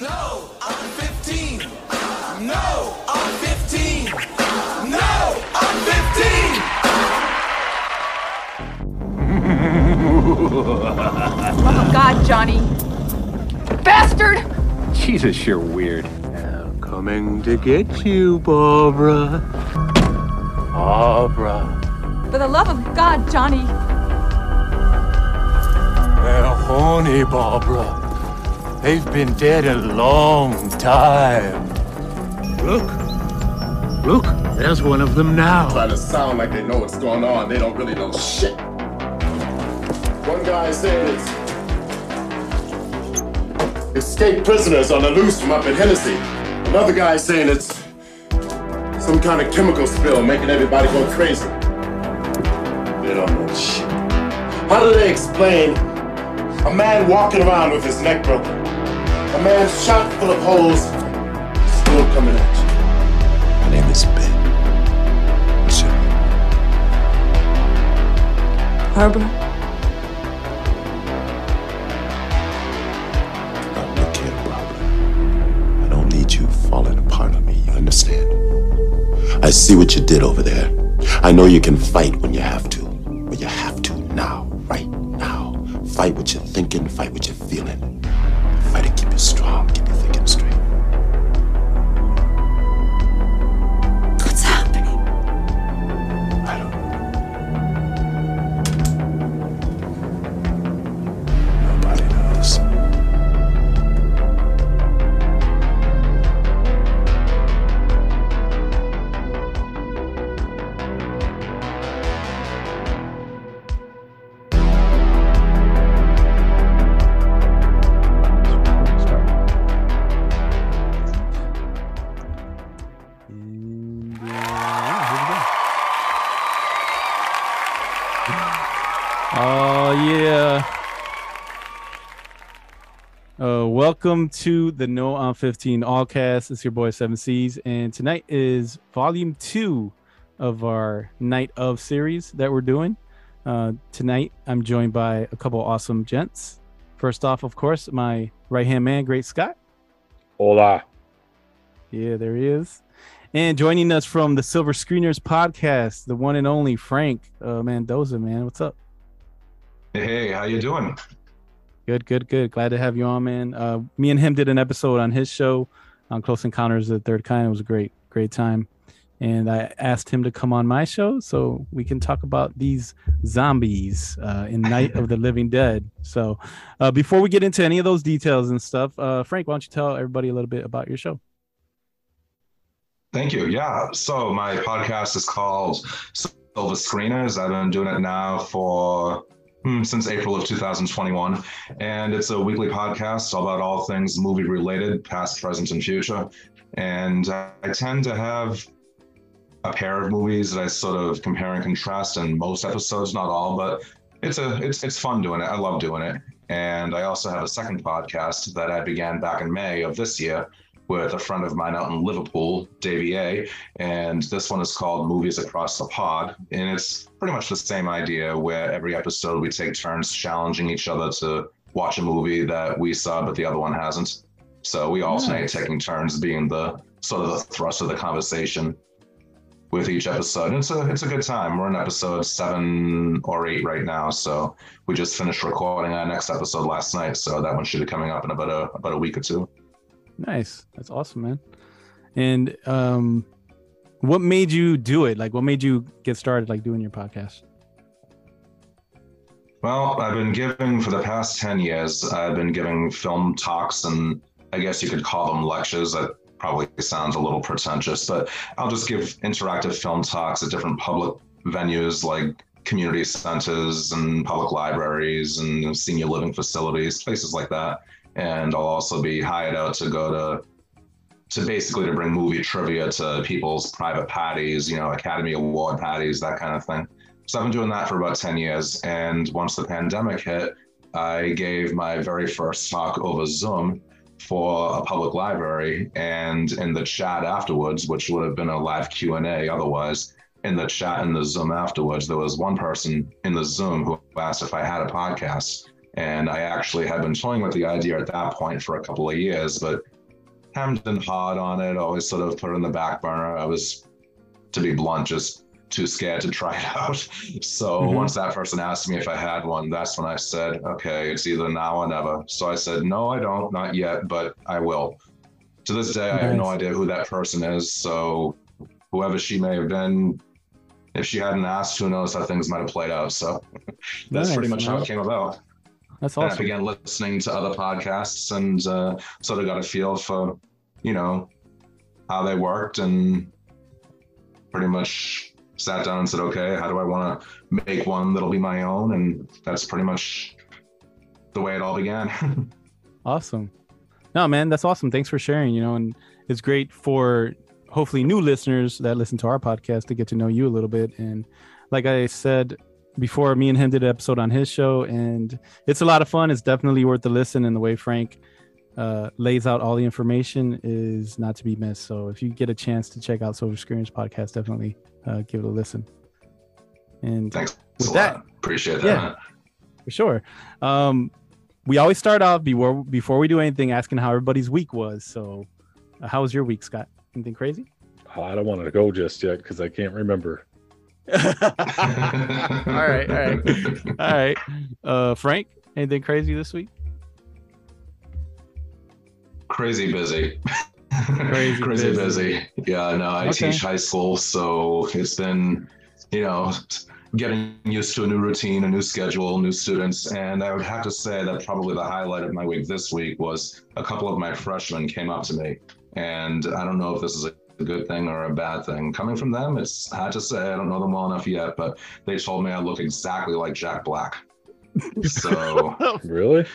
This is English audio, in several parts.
No, I'm 15. No, I'm 15. No, I'm 15. Love of God, Johnny. Bastard! Jesus, you're weird. I'm coming to get you, Barbara. Barbara. For the love of God, Johnny. They're horny, Barbara. They've been dead a long time. Look. Look, there's one of them now. try to sound like they know what's going on. They don't really know shit. One guy said it's escaped prisoners on the loose from up in Hennessy. Another guy is saying it's some kind of chemical spill making everybody go crazy. They don't know shit. How do they explain a man walking around with his neck broken? A man shot full of holes, still coming at you. My name is Ben. Sir. Barbara. Now look here, Barbara. I don't need you falling apart on me, you understand? I see what you did over there. I know you can fight when you have welcome to the No on 15 All Cast. It's your boy Seven C's, and tonight is volume two of our Night of series that we're doing. Uh, tonight, I'm joined by a couple awesome gents. First off, of course, my right hand man, Great Scott. Hola. Yeah, there he is. And joining us from the Silver Screeners podcast, the one and only Frank uh, Mendoza, man. What's up? Hey, how you doing? Good, good, good. Glad to have you on, man. Uh, me and him did an episode on his show on Close Encounters of the Third Kind. It was a great, great time. And I asked him to come on my show so we can talk about these zombies uh, in Night of the Living Dead. So uh, before we get into any of those details and stuff, uh, Frank, why don't you tell everybody a little bit about your show? Thank you. Yeah. So my podcast is called Silver Screeners. I've been doing it now for Hmm, since April of 2021, and it's a weekly podcast about all things movie related, past, present, and future. And I tend to have a pair of movies that I sort of compare and contrast in most episodes, not all, but it's a it's it's fun doing it. I love doing it. And I also have a second podcast that I began back in May of this year with a friend of mine out in Liverpool, Davey A. And this one is called Movies Across the Pod. And it's pretty much the same idea where every episode we take turns challenging each other to watch a movie that we saw, but the other one hasn't. So we alternate Nice. taking turns being the sort of the thrust of the conversation with each episode. And it's a it's a good time. We're in episode seven or eight right now. So we just finished recording our next episode last night. So that one should be coming up in about a about a week or two. Nice. That's awesome, man. And um what made you do it? Like what made you get started like doing your podcast? Well, I've been giving for the past 10 years, I've been giving film talks and I guess you could call them lectures. That probably sounds a little pretentious, but I'll just give interactive film talks at different public venues like community centers and public libraries and senior living facilities, places like that. And I'll also be hired out to go to to basically to bring movie trivia to people's private parties, you know, Academy Award parties, that kind of thing. So I've been doing that for about 10 years. And once the pandemic hit, I gave my very first talk over Zoom for a public library. And in the chat afterwards, which would have been a live Q&A otherwise, in the chat in the Zoom afterwards, there was one person in the Zoom who asked if I had a podcast. And I actually had been toying with the idea at that point for a couple of years, but hemmed and hawed on it, always sort of put it in the back burner. I was, to be blunt, just too scared to try it out. So Mhm. once that person asked me if I had one, that's when I said, okay, it's either now or never. So I said, no, I don't, not yet, but I will. To this day, I have no idea who that person is. So whoever she may have been, if she hadn't asked, who knows how things might have played out. So that's Nice, pretty much how it came about. That's awesome. began listening to other podcasts and uh, sort of got a feel for, you know, how they worked and pretty much sat down and said, okay, how do I want to make one that'll be my own? And that's pretty much the way it all began. Awesome. No, man, that's awesome. Thanks for sharing. You know, and it's great for hopefully new listeners that listen to our podcast to get to know you a little bit. And like I said before, me and him did an episode on his show, and it's a lot of fun. It's definitely worth the listen. And the way Frank uh, lays out all the information is not to be missed. So if you get a chance to check out Silver Screens podcast, definitely uh, give it a listen. And Thanks With a that- lot. Appreciate that. Yeah. for sure. Um, we always start off before before we do anything asking how everybody's week was. So, uh, how was your week, Scott? Anything crazy? Oh, I don't want to go just yet because I can't remember. all right, all right, all right. Uh, Frank, anything crazy this week? Crazy busy. Crazy Crazy busy. busy. Yeah, no, I Okay. teach high school, so it's been, you know, getting used to a new routine, a new schedule, new students. And I would have to say that probably the highlight of my week this week was a couple of my freshmen came up to me. And I don't know if this is a good thing or a bad thing. Coming from them, it's hard to say. I don't know them well enough yet, but they told me I look exactly like Jack Black. So Really?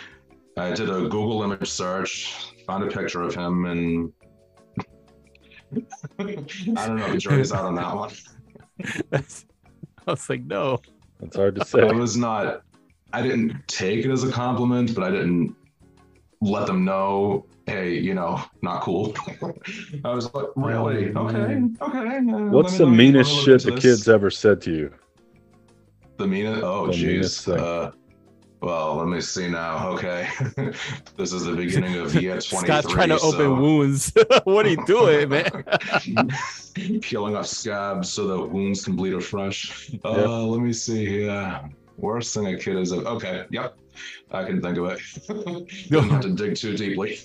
I did a Google image search, found a picture of him, and I don't know. The jury's out on that one. That's, I was like, no. That's hard to say. I was not. I didn't take it as a compliment, but I didn't let them know. Hey, you know, not cool. I was like, really? Okay, okay. uh, What's me the know if you meanest shit the this. kids ever said to you? The meanest? Oh, The jeez. Uh, well, let me see now. Okay, this is the beginning of year twenty-three. Scott's trying to open wounds. what are you doing, man? Peeling off scabs so the wounds can bleed afresh. Uh, Yep. Let me see here. Worst thing a kid is. Okay, yep, I can think of it. Don't have to dig too deeply.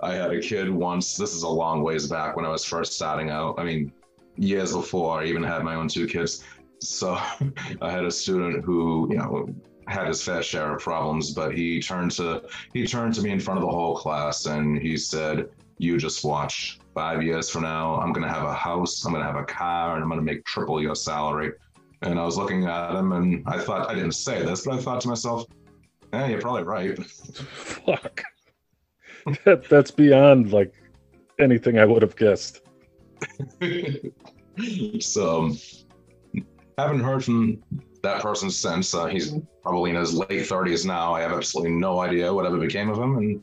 I had a kid once. This is a long ways back when I was first starting out. I mean, years before I even had my own two kids. So I had a student who, you know, had his fair share of problems, but he turned to he turned to me in front of the whole class and he said, "You just watch. Five years from now, I'm gonna have a house, I'm gonna have a car, and I'm gonna make triple your salary." And I was looking at him, and I thought I didn't say this, but I thought to myself, "Yeah, you're probably right." Fuck. that, that's beyond like anything I would have guessed. so haven't heard from that person since. Uh, he's probably in his late 30s now. I have absolutely no idea whatever became of him. And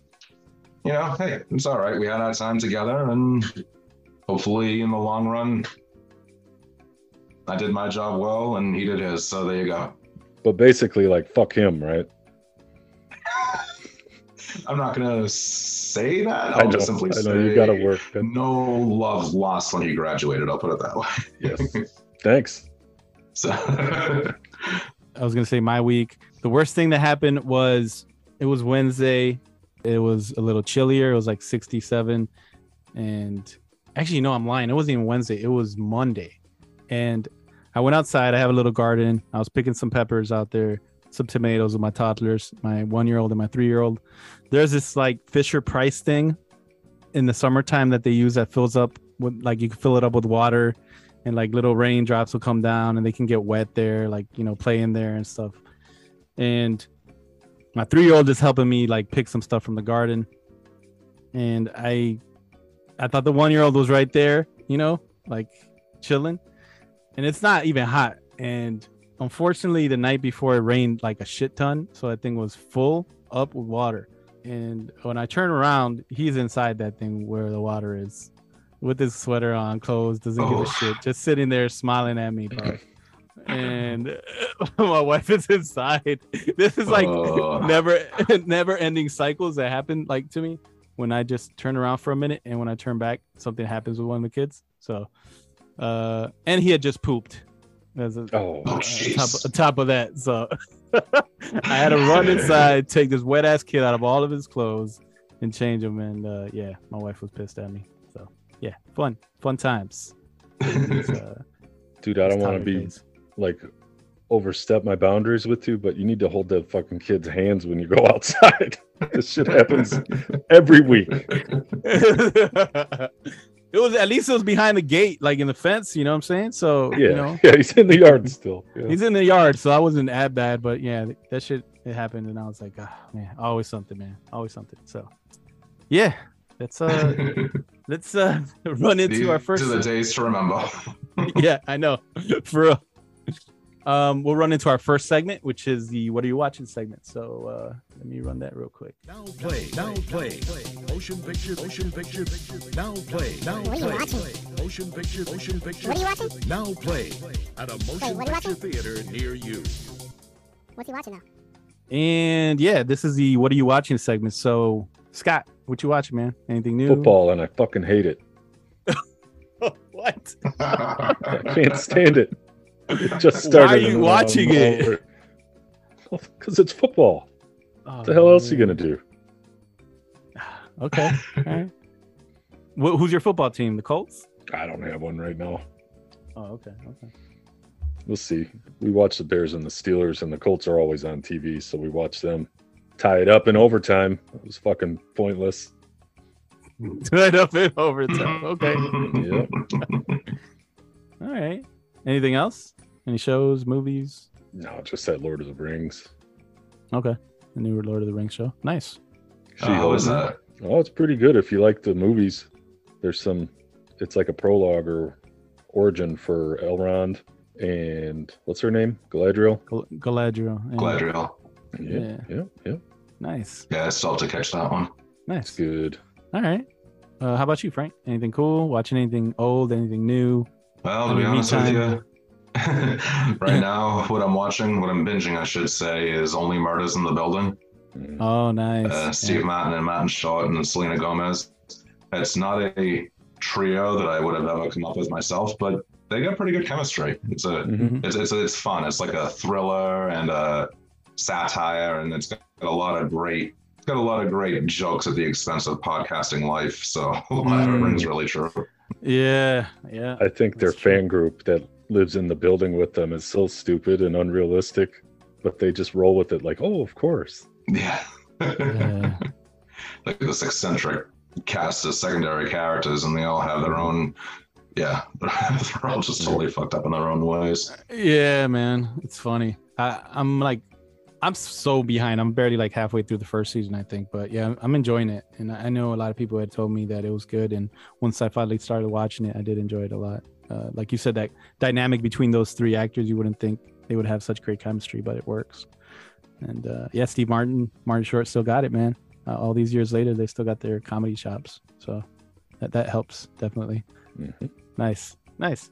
you know, hey, it's all right. We had our time together, and hopefully, in the long run, I did my job well, and he did his. So there you go. But basically, like, fuck him, right? I'm not gonna say that. I I'll know, just simply I say know you got to work. But No love lost when he graduated. I'll put it that way. yes. Thanks. So. I was gonna say my week. The worst thing that happened was it was Wednesday. It was a little chillier. It was like 67. And actually, no, I'm lying. It wasn't even Wednesday. It was Monday. And I went outside. I have a little garden. I was picking some peppers out there, some tomatoes with my toddlers, my one year old and my three year old. There's this like Fisher Price thing in the summertime that they use that fills up with like you can fill it up with water and like little raindrops will come down and they can get wet there, like you know, play in there and stuff. And my three year old is helping me like pick some stuff from the garden. And I I thought the one year old was right there, you know, like chilling. And it's not even hot. And unfortunately the night before it rained like a shit ton. So that thing was full up with water. And when I turn around, he's inside that thing where the water is with his sweater on, clothes, doesn't give Oh. a shit, just sitting there smiling at me, bro. and my wife is inside. This is like Oh. never never ending cycles that happen like to me when I just turn around for a minute and when I turn back, something happens with one of the kids. So uh and he had just pooped. As a, Oh, Oh, on top, top of that. So I had to run inside, take this wet ass kid out of all of his clothes and change him. And uh, yeah, my wife was pissed at me. So yeah, fun, fun times. It's, uh, dude, I don't want to be days. like overstep my boundaries with you, but you need to hold that fucking kid's hands when you go outside. this shit happens every week. It was at least it was behind the gate, like in the fence. You know what I'm saying? So Yeah, you know, yeah, he's in the yard still. Yeah. he's in the yard, so I wasn't that bad. But yeah, that shit it happened, and I was like, ah, man, always something, man, always something. So yeah, let's uh, let's uh, run into our first. to the days to remember. yeah, I know. For real. Um, we'll run into our first segment, which is the "What are you watching?" segment. So uh, let me run that real quick. Now play, now play. Motion picture, motion picture. Now play, now What are you play. Motion picture, motion picture. What are you watching? Now play at a motion what are you picture theater near you. What's he watching now? And yeah, this is the "What are you watching?" segment. So Scott, what you watching, man? Anything new? Football, and I fucking hate it. what? I can't stand it. It just Why are you watching it? over Because it's football. Oh, What the hell else are you gonna do? Okay. All right. Wh- who's your football team? The Colts? I don't have one right now. Oh, okay. Okay. We'll see. We watch the Bears and the Steelers, and the Colts are always on TV, so we watch them tie it up in overtime. It was fucking pointless. Tied up in overtime. Okay. Yep. All right. Anything else? Any shows, movies? No, just that Lord of the Rings. Okay. The new Lord of the Rings show. Nice. Oh, how is She-Hulk. that? Oh, it's pretty good if you like the movies. There's some. It's like a prologue or origin for Elrond and what's her name? Galadriel. Gal- Galadriel. Yeah. Galadriel. Yeah, Yeah. yeah, yeah. Nice. Yeah, I still have to catch that one. Nice. Good. All right. Uh, how about you, Frank? Anything cool? Watching anything old? Anything new? Well, to be honest with you, right now, what I'm watching, what I'm binging, I should say, is Only Murders in the Building. Mm. Oh, nice. Uh, Steve Yeah. Martin and Martin Short and Selena Gomez. It's not a trio that I would have ever come up with myself, but they got pretty good chemistry. It's a Mhm. it's, it's it's fun. It's like a thriller and a satire, and it's got a lot of great it's got a lot of great jokes at the expense of podcasting life. So that Mm. rings really true. Yeah. Yeah. I think their true. fan group that lives in the building with them is so stupid and unrealistic, but they just roll with it like, oh, of course. Yeah. Yeah. like this eccentric cast of secondary characters, and they all have their own. Yeah, they're all just totally fucked up in their own ways. Yeah, man, it's funny. I, I'm like, I'm so behind. I'm barely like halfway through the first season, I think. But yeah, I'm- enjoying it, and I know a lot of people had told me that it was good. And once I finally started watching it, I did enjoy it a lot. Uh, like you said, that dynamic between those three actors, you wouldn't think they would have such great chemistry, but it works. And uh, yeah, Steve Martin, Martin Short still got it, man. Uh, all these years later, they still got their comedy chops, so that that helps definitely. Mhm. Nice, nice.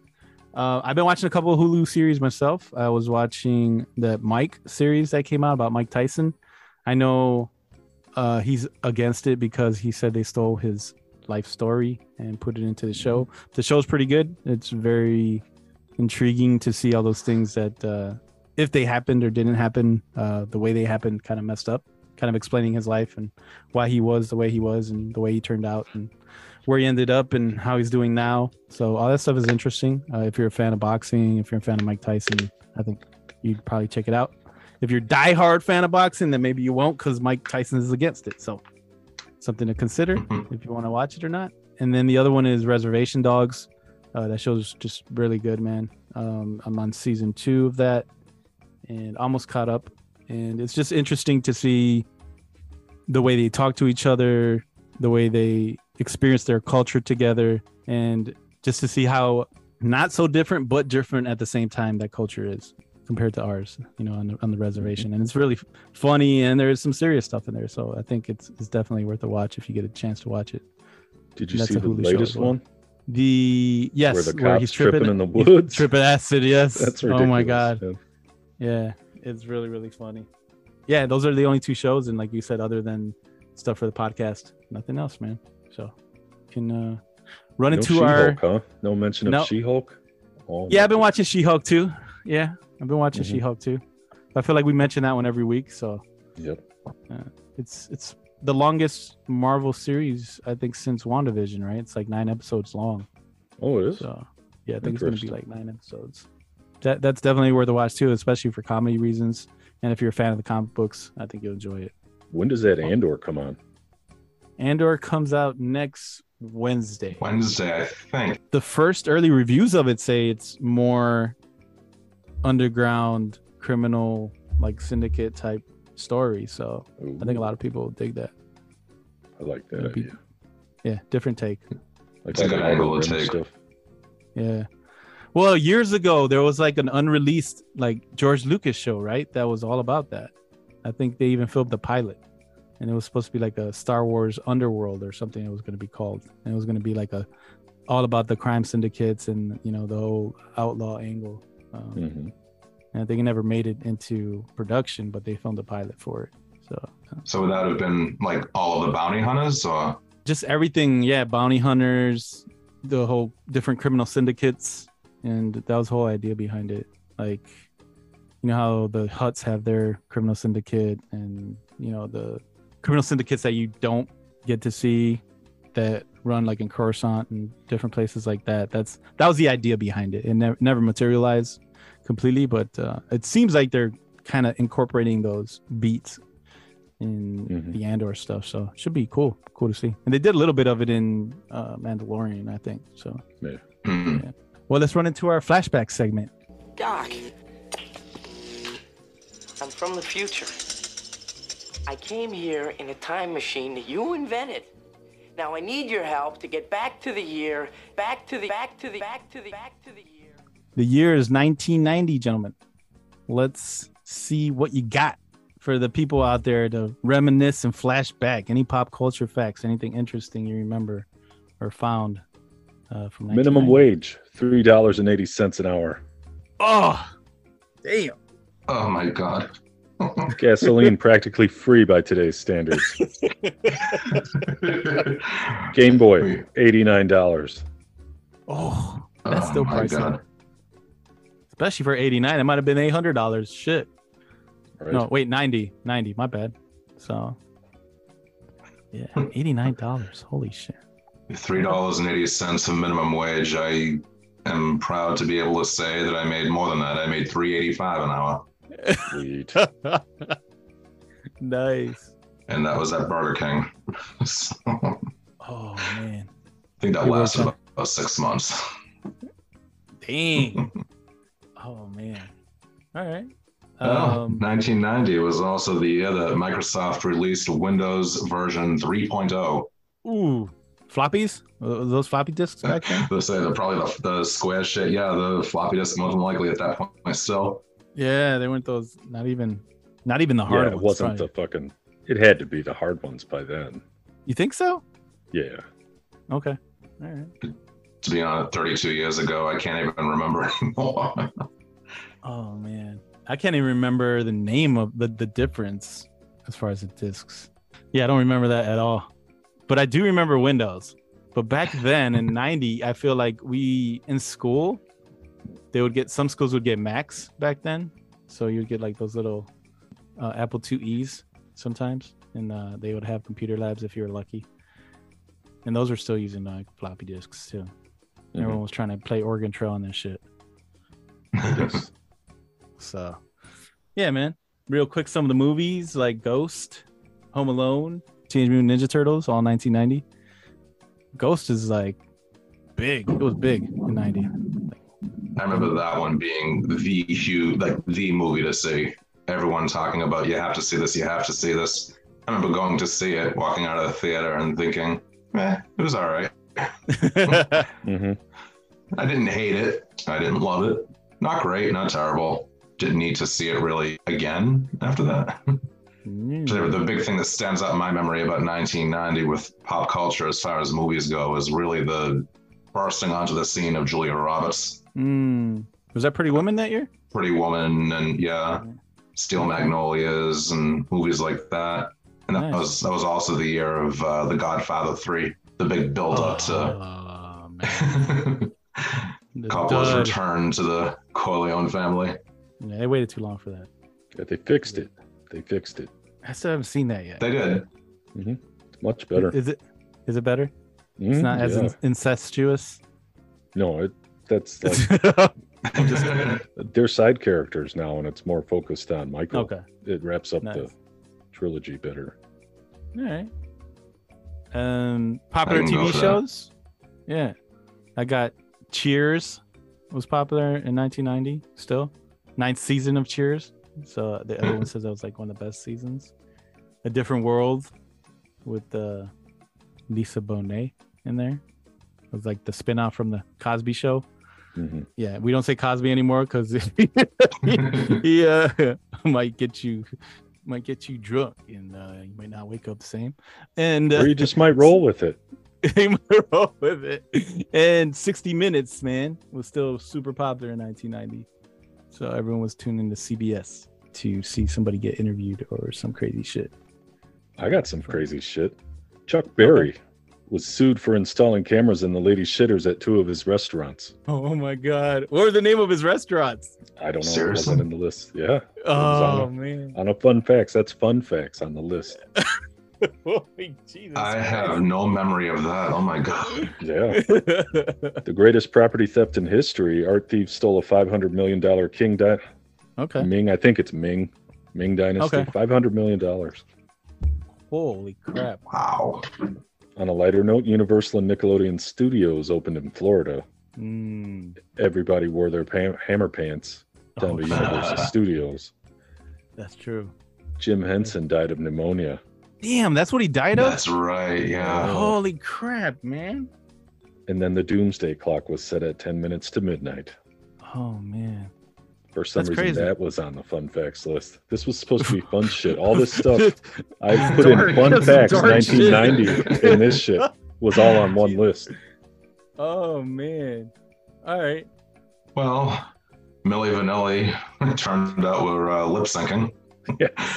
Uh, I've been watching a couple of Hulu series myself. I was watching the Mike series that came out about Mike Tyson. I know uh, he's against it because he said they stole his life story and put it into the show. The show's pretty good. It's very intriguing to see all those things that, uh, if they happened or didn't happen, uh, the way they happened kind of messed up. Kind of explaining his life and why he was the way he was and the way he turned out and where he ended up and how he's doing now. So all that stuff is interesting. Uh, if you're a fan of boxing, if you're a fan of Mike Tyson, I think you'd probably check it out. If you're a diehard fan of boxing, then maybe you won't because Mike Tyson is against it. So something to consider Mhm. if you want to watch it or not. And then the other one is Reservation Dogs. Uh, that show's just really good, man. Um, I'm on season two of that and almost caught up. And it's just interesting to see the way they talk to each other, the way they experience their culture together, and just to see how not so different but different at the same time that culture is compared to ours, you know, on the, on the reservation. Mm-hmm. And it's really funny, and there is some serious stuff in there. So I think it's it's definitely worth a watch if you get a chance to watch it. Did you That's see the latest as well. one? The yes, Where the where he's tripping, tripping in the woods. tripping acid. Yes, That's ridiculous, Oh my god. yeah. Yeah, it's really really funny. Yeah, those are the only two shows, and like you said, other than stuff for the podcast, nothing else, man. So can uh run No into She-Hulk, our huh? No mention of No. She-Hulk. Oh, yeah. I've been watching She Hulk too. Yeah, I've been watching Mhm. She Hulk too. I feel like we mention that one every week, so Yep. it's it's the longest Marvel series I think since WandaVision, right? It's like nine episodes long. Oh, it is. So yeah, I think it's gonna be like nine episodes. That that's definitely worth a watch too, especially for comedy reasons. And if you're a fan of the comic books, I think you'll enjoy it. When does that Andor come on? Andor comes out next Wednesday. Wednesday, I think. The first early reviews of it say it's more underground criminal like syndicate type story. So I think a lot of people dig that. I like that It'd be- idea. Yeah, different take. Like It's a all good the angle Rim to take. Stuff. Yeah. Well, years ago there was like an unreleased like George Lucas show, right? That was all about that. I think they even filmed the pilot. And it was supposed to be like a Star Wars Underworld or something it was going to be called. And it was going to be like a all about the crime syndicates and, you know, the whole outlaw angle. Um, Mhm. And I think it never made it into production, but they filmed a pilot for it. So So would that have been like all of the bounty hunters, or just everything yeah bounty hunters the whole different criminal syndicates and that was the whole idea behind it like you know how the Hutts have their criminal syndicate and you know the criminal syndicates that you don't get to see that run like in coruscant and different places like that that's that was the idea behind it it never, never materialized completely but uh, it seems like they're kind of incorporating those beats in Mhm. the Andor stuff. So it should be cool, cool to see. And they did a little bit of it in uh, Mandalorian, I think. So Yeah. Hmm. well, let's run into our flashback segment. Doc, I'm from the future. I came here in a time machine that you invented. Now I need your help to get back to the year, back to the, back to the, back to the, back to the year. The year is 1990, gentlemen. Let's see what you got for the people out there to reminisce and flashback. Any pop culture facts, anything interesting you remember or found uh, from Minimum wage three dollars and eighty cents an hour. Oh, damn. oh my god. Gasoline practically free by today's standards. Game Boy eighty nine dollars. Oh, oh that's Oh still my pricey. Especially for 89. It might have been $800. Shit. Right? No, wait, 90. 90. My bad. So, yeah, hmm. $89. Holy shit. Three dollars and eighty cents of minimum wage. I am proud to be able to say that I made more than that. I made three eighty five an hour, Sweet. nice. and that was at Burger King. So, Oh, man. I think that You worked lasted on- about, about six months. Dang. oh, man. All right. Oh, Um, 1990 was also the year that Microsoft released Windows version oh. 3.0. ooh, floppies? Those floppy disks back then? They say the probably the, the square shit. Yeah, the floppy disk more than likely at that point still. Yeah, they weren't those, not even, not even the hard yeah, it wasn't probably. the fucking. It had to be the hard ones by then. You think so? Yeah. Okay. All right. To be honest, 32 years ago, I can't even remember anymore. Oh man, I can't even remember the name of the the difference as far as the discs. Yeah, I don't remember that at all. But I do remember Windows. But back then in '90, I feel like we in school, they would get some schools would get Macs back then, so you'd get like those little uh, Apple IIe's sometimes, and uh, they would have computer labs if you were lucky. And those were still using like floppy disks too. Everyone was trying to play Oregon Trail on that shit. Yes. So, yeah, man. Real quick, some of the movies like Ghost, Home Alone, Teenage Mutant Ninja Turtles, all 1990. Ghost is like big. It was big in 90. I remember that one being the huge, like the movie to see. Everyone talking about, you have to see this, you have to see this. I remember going to see it, walking out of the theater and thinking, eh, it was all right. hmm I didn't hate it. I didn't love it. Not great, not terrible. Didn't need to see it really again after that. Mm. The the big thing that stands out in my memory about 1990 with pop culture as far as movies go is really the bursting onto the scene of Julia Roberts, Mm. Was that Pretty Woman that year? Pretty Woman, and yeah, Steel Magnolias, and movies like that. And that Nice. was that was also the year of uh, The Godfather Three, the big build up to Oh man. The Coppola's dud. return to the Corleone family. Yeah, they waited too long for that. Yeah, they fixed it. They fixed it. I still haven't seen that yet. They did. It's much better. Is it? Is it better? It's Mhm, not as yeah. in- incestuous. No, it that's like I'm just they're side characters now, and it's more focused on Michael. okay. It wraps up the trilogy better. All right. Um, popular I can go TV for that. shows. Yeah, I got Cheers was popular in 1990. Still, ninth season of Cheers. So the other one says that was like one of the best seasons. A Different World with uh, Lisa Bonet in there. It was like the spin-off from the Cosby Show. Mhm. Yeah, we don't say Cosby anymore because he uh, might get you might get you drunk and uh, you might not wake up the same. And uh, Or you just might roll with it. he might roll with it. And 60 Minutes, man, was still super popular in 1990. So everyone was tuning to CBS to see somebody get interviewed or some crazy shit. I got some crazy shit. Chuck Berry was sued for installing cameras in the ladies' shitters at two of his restaurants. Oh, oh my god. What were the name of his restaurants? I don't know. It Seriously? wasn't in the list. Yeah. Oh on man. On a fun facts. That's fun facts on the list. Holy Jesus. I have no memory of that. Oh my god. Yeah. the greatest property theft in history. Art thieves stole a $500 million King di- okay. Ming. I think it's Ming. Ming Dynasty. Okay. $500 million. Holy crap. Wow. On a lighter note, Universal and Nickelodeon Studios opened in Florida. Mm. Everybody wore their pa- hammer pants down Oh, to God. Universal Studios. That's true. Jim Henson died of pneumonia. Damn, that's what he died of? That's right. Yeah. Holy crap, man. And then the doomsday clock was set at 10 minutes to midnight. Oh man. For some That's reason, crazy. that was on the fun facts list. This was supposed to be fun shit. All this stuff I put Dark- in fun facts dark shit. 1990, and this shit was all on one list. Oh man. All right. Well, Milli Vanilli turned out we're uh, lip syncing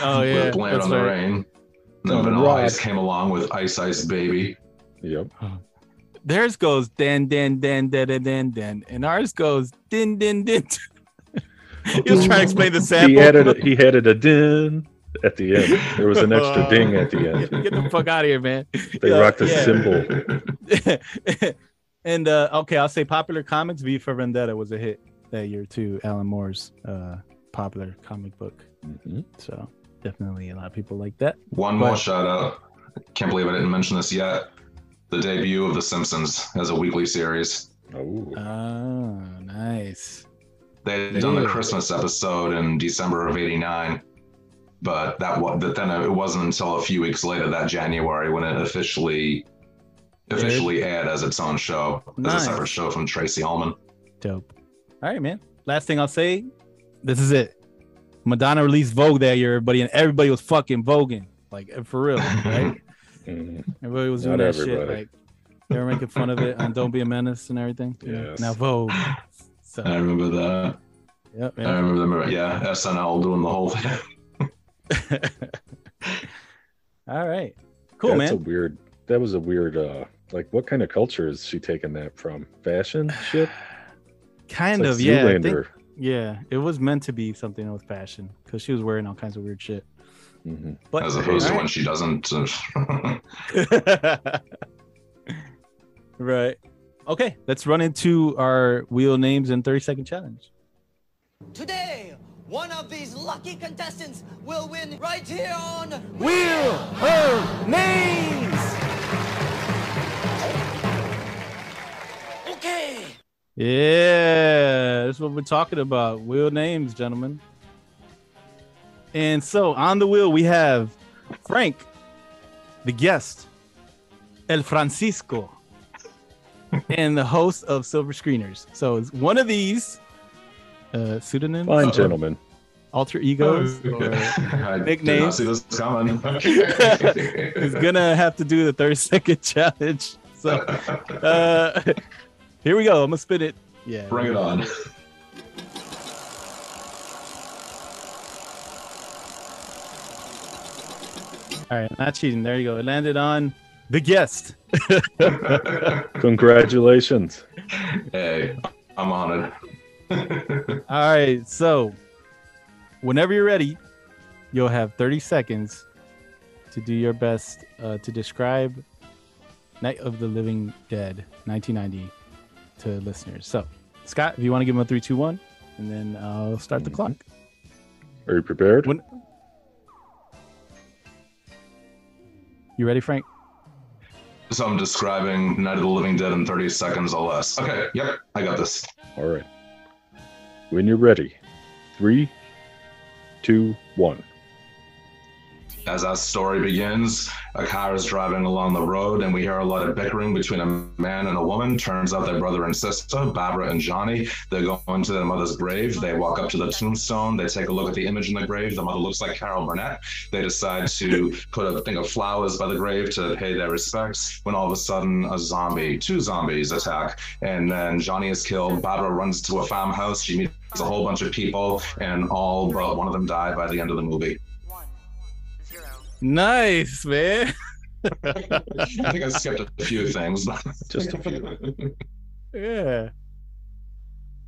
Oh yeah. with Blame It that's on the right. Rain. And then On Vanilla rock. Ice came along with Ice Ice Baby. Yep. Theirs goes den den den den den den den, and ours goes din din din. he was trying to explain the sample. He added a, he added a din at the end. There was an extra ding at the end. get the fuck out of here, man. They Yeah, rocked a yeah. symbol. and uh, okay, I'll say popular comics. V for Vendetta was a hit that year too. Alan Moore's uh, popular comic book. Mhm. So definitely a lot of people like that. One But- more shout out. Can't believe I didn't mention this yet. The debut of The Simpsons as a weekly series. Oh, Oh, nice. They had done the Christmas episode in December of '89, but that was but then it wasn't until a few weeks later that January when it officially officially aired as its own show, as a separate show from Tracey Ullman. Dope. All right, man. Last thing I'll say, this is it. Madonna released Vogue that year, everybody, and everybody was fucking voguing, like for real, right? mhm. Everybody was doing Not that shit, like they were making fun of it and "Don't Be a Menace" and everything. you know? Yes. Now Vogue. So, I remember that. yep, I remember them. Yeah, SNL doing the whole thing. All right, cool, That's a weird. That was a weird. uh Like, what kind of culture is she taking that from? Fashion shit. Kind It's of, like yeah. Think- yeah, it was meant to be something with fashion because she was wearing all kinds of weird shit. Mhm. But As opposed to when she doesn't. right. Right. Okay, let's run into our wheel names and 30 second challenge. Today, one of these lucky contestants will win right here on Wheel her names. Okay. Yeah, that's what we're talking about. Wheel names, gentlemen. And so on the wheel, we have Frank, the guest, El Francisco, and the host of Silver Screeners. So it's one of these uh, pseudonyms, Fine, or gentlemen. alter egos, or I nicknames. see this coming. is gonna have to do the 30 second challenge. So, uh, Here we go. I'm gonna spin it. Yeah. Bring it on. All right, not cheating. There you go. It landed on the guest. Congratulations. Hey, I'm on it. All right, so whenever you're ready, you'll have 30 seconds to do your best uh, to describe Night of the Living Dead 1990 to listeners. So, Scott, if you want to give them a three, two, one, and then I'll start the clock. Are you prepared? When... You ready, Frank? So I'm describing Night of the Living Dead in 30 seconds or less. Okay, yep, I got this. All right. When you're ready, three, two, one. As our story begins, a car is driving along the road, and we hear a lot of bickering between a man and a woman. Turns out they're brother and sister, Barbara and Johnny. They're going to their mother's grave. They walk up to the tombstone. They take a look at the image in the grave. The mother looks like Carol Burnett. They decide to put a thing of flowers by the grave to pay their respects. When all of a sudden, a zombie, two zombies attack, and then Johnny is killed. Barbara runs to a farmhouse. She meets a whole bunch of people, and all but one of them die by the end of the movie. Nice, man. I think I skipped a few things. Just a few. yeah.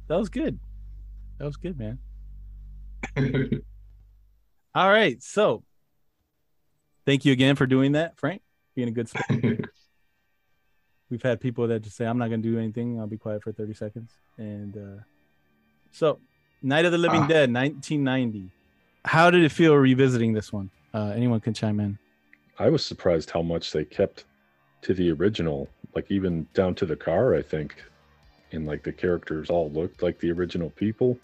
That was good. That was good, man. All right. So thank you again for doing that, Frank. Being a good sport. We've had people that just say, I'm not going to do anything. I'll be quiet for 30 seconds. And uh, so, Night of the Living Ah. Dead, 1990. How did it feel revisiting this one? Uh, anyone can chime in. I was surprised how much they kept to the original, like even down to the car, I think. And like the characters all looked like the original people.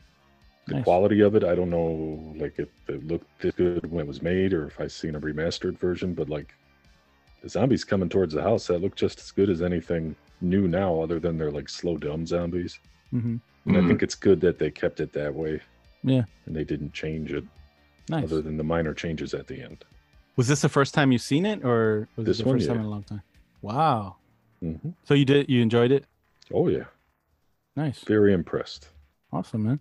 The Nice. quality of it, I don't know like if it looked this good when it was made or if I seen a remastered version, but like the zombies coming towards the house, that looked just as good as anything new now, other than they're like slow dumb zombies. Mm-hmm. And I Mhm. think it's good that they kept it that way. Yeah. And they didn't change it Nice. other than the minor changes at the end. Was this the first time you've seen it, or was This this the one, first time in a long time? Wow. hmm So you did you enjoyed it? Oh yeah, Nice. very impressed. Awesome, man.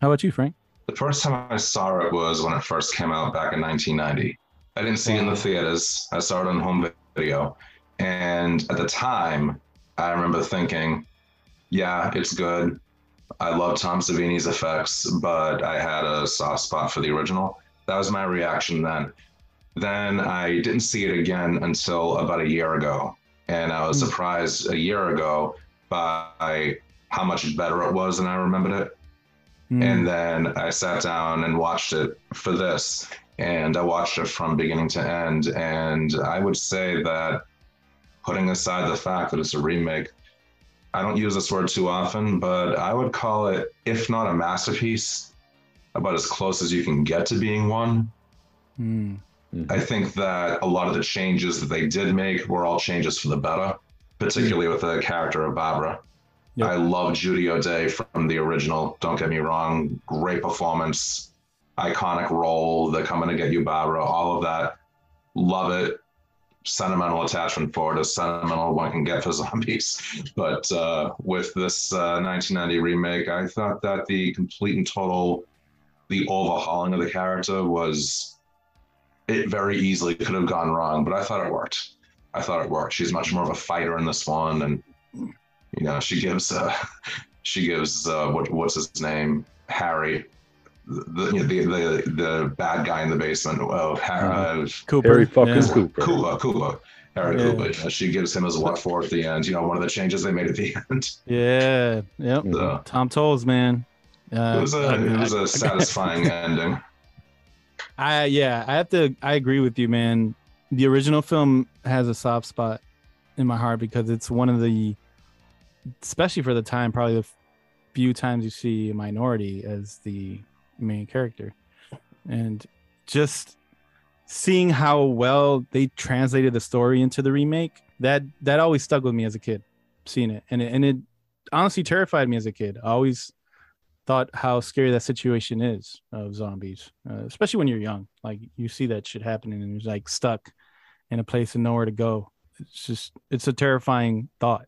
How about you, Frank? The first time I saw it was when it first came out back in 1990. I didn't see it in the theaters. I saw it on home video. And at the time, I remember thinking, yeah, it's good. I love Tom Savini's effects, but I had a soft spot for the original. That was my reaction then. Then I didn't see it again until about a year ago. And I was surprised a year ago by how much better it was than I remembered it. Mm. And then I sat down and watched it for this. And I watched it from beginning to end. And I would say that putting aside the fact that it's a remake, I don't use this word too often, but I would call it, if not a masterpiece, about as close as you can get to being one. Mm. I think that a lot of the changes that they did make were all changes for the better, particularly with the character of Barbara. Yep. I love Judy O'Dea from the original. Don't get me wrong, great performance, iconic role. They're coming to get you, Barbara. All of that, love it. Sentimental attachment for it, as sentimental one can get for zombies. But uh, with this uh, 1990 remake, I thought that the complete and total, the overhauling of the character was it very easily could have gone wrong, but I thought it worked. I thought it worked. She's much more of a fighter in this one, and you know, she gives uh, she gives uh, what what's his name, Harry, the you know, the, the the bad guy in the basement. of Harry, uh, Cooper. Harry fucking yeah. Cooper. Kula, Kula, Harry Yeah. Kula. You she gives him his what for at the end. You know, one of the changes they made at the end. Yeah. Yep. So, Tom Towles, man. Uh, it was a I- it was I- a satisfying ending. I yeah, I have to. I agree with you, man. The original film has a soft spot in my heart because it's one of the, especially for the time, probably the few times you see a minority as the main character, and just seeing how well they translated the story into the remake that that always stuck with me as a kid, seeing it, and it, and it honestly terrified me as a kid. I always thought how scary that situation is of zombies, uh, especially when you're young. Like you see that shit happening and you're like stuck in a place and nowhere to go. It's just it's a terrifying thought.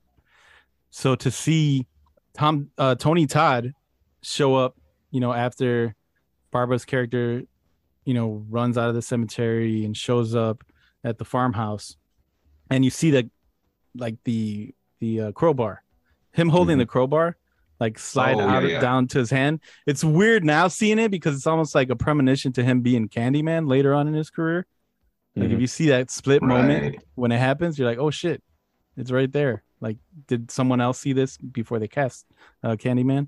So to see Tom uh, Tony Todd show up, you know, after Barbara's character, you know, runs out of the cemetery and shows up at the farmhouse, and you see that like the the uh, crowbar, him holding the crowbar, like slide Oh, out yeah, yeah. down to his hand. It's weird now seeing it because it's almost like a premonition to him being Candyman later on in his career. Like if Mhm. you see that split moment when it happens, you're like, oh shit, it's right there. Like, did someone else see this before they cast uh, Candyman?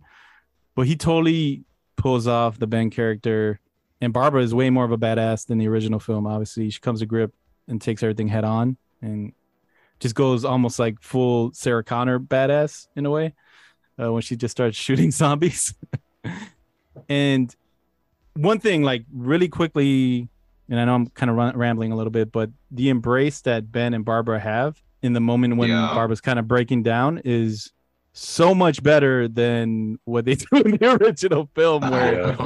But he totally pulls off the Ben character, and Barbara is way more of a badass than the original film. Obviously, she comes to grip and takes everything head on, and just goes almost like full Sarah Connor badass in a way uh, when she just starts shooting zombies. and one thing, like really quickly, and I know I'm kind of run- rambling a little bit, but the embrace that Ben and Barbara have in the moment when Yeah. Barbara's kind of breaking down is so much better than what they do in the original film, where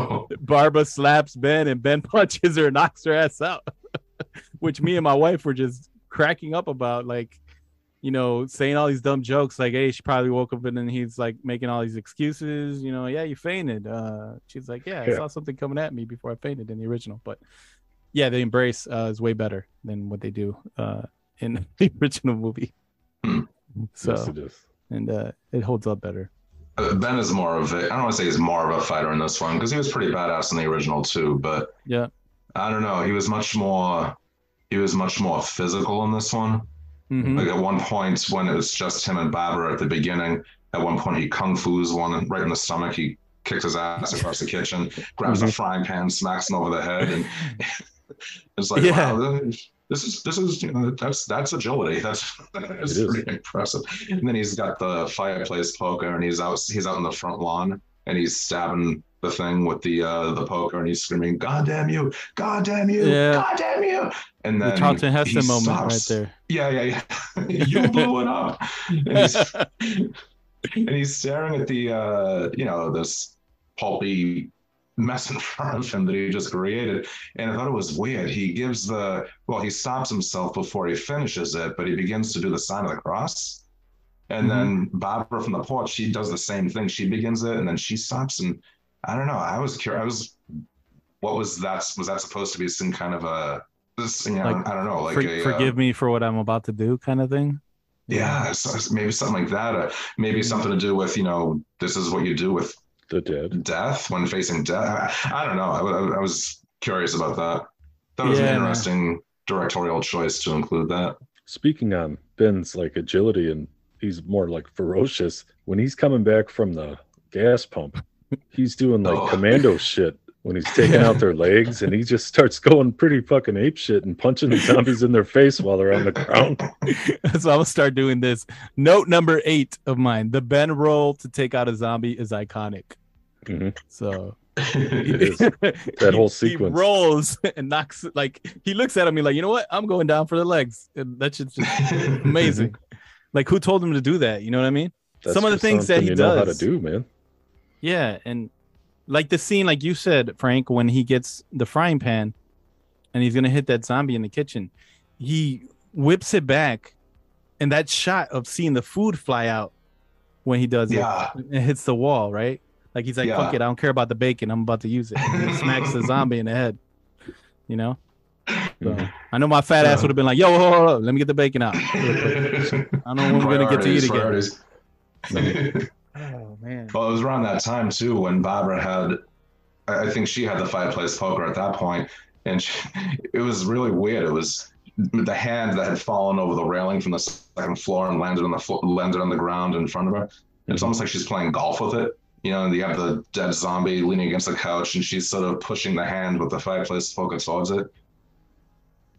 Barbara slaps Ben and Ben punches her and knocks her ass out. Which me and my wife were just cracking up about, like, you know, saying all these dumb jokes, like, hey, she probably woke up and then he's like making all these excuses, you know, yeah, you fainted. Uh she's like, Yeah, I Yeah. saw something coming at me before I fainted in the original. But yeah, the embrace uh, is way better than what they do uh in the original movie. Hmm. So Yes. And uh it holds up better. Uh, Ben is more of a, I don't want to say he's more of a fighter in this one because he was pretty badass in the original too, but Yeah. I don't know. He was much more, he was much more physical in this one. Mhm. Like at one point when it was just him and Barbara at the beginning, at one point he kung fu's one right in the stomach. He kicks his ass across the kitchen, grabs Mm-hmm. a frying pan, smacks him over the head, and it's like, Yeah. wow, this is this is you know that's that's agility. That's that's pretty impressive. And then he's got the fireplace poker, and he's out he's out in the front lawn, and he's stabbing the thing with the uh the poker, and he's screaming, "God damn you! God damn you! Yeah. God damn you!" And The then Charlton he Heston moment right there. Yeah, yeah, yeah. you blew it up. And he's, and he's staring at the, uh, you know, this pulpy mess in front of him that he just created. And I thought it was weird. He gives the, well, he stops himself before he finishes it, but he begins to do the sign of the cross. And then Barbara from the porch, she does the same thing. She begins it and then she stops. And I don't know. I was curious. I was, what was that? Was that supposed to be some kind of a, this, you know, Like, I don't know, like For- a, uh, forgive me for what I'm about to do, kind of thing. yeah, so maybe something like that. Uh, maybe something to do with, you know, this is what you do with The dead. death when facing death. I, I don't know. I, I- I was curious about that. That was Yeah, an interesting directorial choice to include that. Speaking on Ben's like agility and he's more like ferocious. When he's coming back from the gas pump, he's doing like Oh. commando shit when he's taking out their legs and he just starts going pretty fucking ape shit and punching the zombies in their face while they're on the ground. so I'm gonna start doing this. Note number eight of mine: the Ben roll to take out a zombie is iconic. Mhm. So is. That whole sequence. He rolls and knocks like he looks at me like, you know what? I'm going down for the legs. And that's just amazing. like who told him to do that? You know what I mean? That's Some of the things that he know how to does. do, man. Yeah, and like the scene, like you said, Frank, when he gets the frying pan and he's gonna hit that zombie in the kitchen, he whips it back, and that shot of seeing the food fly out when he does Yeah. it, it hits the wall, right? Like he's like, "Fuck it, I don't care about the bacon. I'm about to use it." And he smacks the zombie in the head. You know. So, I know my fat ass would have been like, "Yo, hold on, hold let me get the bacon out." real quick." I know when we're gonna get to eat again. Man. Well, it was around that time too when Barbara had, I I think she had the fireplace poker at that point, and she, it was really weird. It was the hand that had fallen over the railing from the second floor and landed on the flo- landed on the ground in front of her. It's almost like she's playing golf with it. You know, and you have the dead zombie leaning against the couch, and she's sort of pushing the hand with the fireplace poker towards it.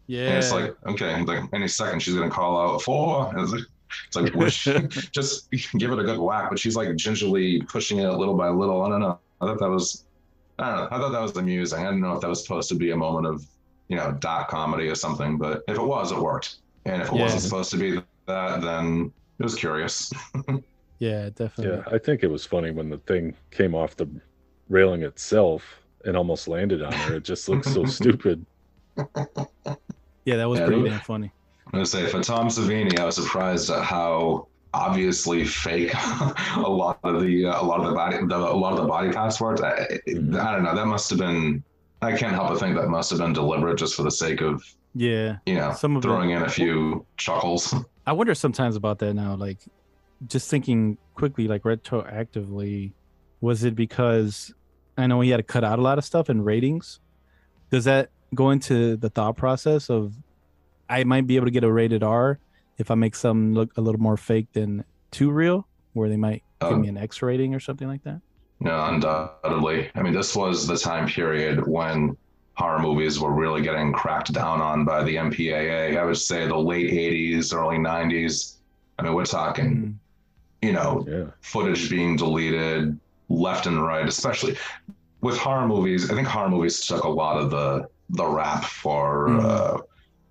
Yeah. And it's like, okay, like any second she's gonna call out four. And it's like, it's like wish, just give it a good whack. But she's like gingerly pushing it little by little. I don't know. I thought that was, I don't know. I thought that was amusing. I didn't know if that was supposed to be a moment of, you know, dark comedy or something. But if it was, it worked. And if it Yeah. wasn't supposed to be that, then it was curious. yeah, definitely. Yeah, I think it was funny when the thing came off the railing itself and almost landed on her. It just looks so stupid. Yeah, that was Yeah, pretty that- damn funny. I'm gonna say for Tom Savini, I was surprised at how obviously fake a lot of the uh, a lot of the body the, a lot of the body passports. I, I don't know. That must have been. I can't help but think that must have been deliberate just for the sake of Yeah. you know Some of throwing it- in a few chuckles. I wonder sometimes about that now. Like, just thinking quickly, like retroactively, was it because I know he had to cut out a lot of stuff in ratings? Does that go into the thought process of I might be able to get a rated R if I make some look a little more fake than too real, where they might give Um, me an X rating or something like that? No, undoubtedly. I mean, this was the time period when horror movies were really getting cracked down on by the MPAA. I would say the late 80s, early 90s. I mean, we're talking, you know, Yeah. footage being deleted left and right, especially with horror movies. I think horror movies took a lot of the the rap for, Mhm. uh,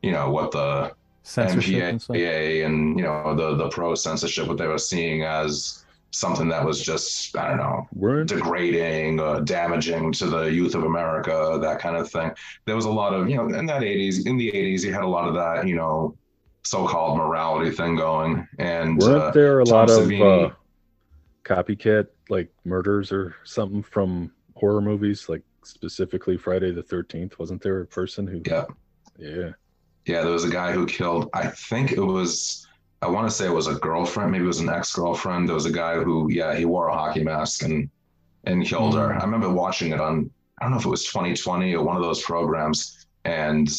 you know, what the Censorship and. MPAA and you know the the pro censorship, what they were seeing as something that was just I don't know Weren't degrading, uh, damaging to the youth of America, that kind of thing. There was a lot of, you know, in that 80s, in the 80s, you had a lot of that, you know, so called morality thing going. And weren't uh, there a Tom lot of uh, copycat like murders or something from horror movies, like specifically Friday the Thirteenth? Wasn't there a person who? Yeah. Yeah. Yeah, there was a guy who killed, I think it was, I want to say it was a girlfriend, maybe it was an ex girlfriend. There was a guy who, yeah, he wore a hockey mask and and killed her. I remember watching it on, I don't know if it was 2020 or one of those programs. And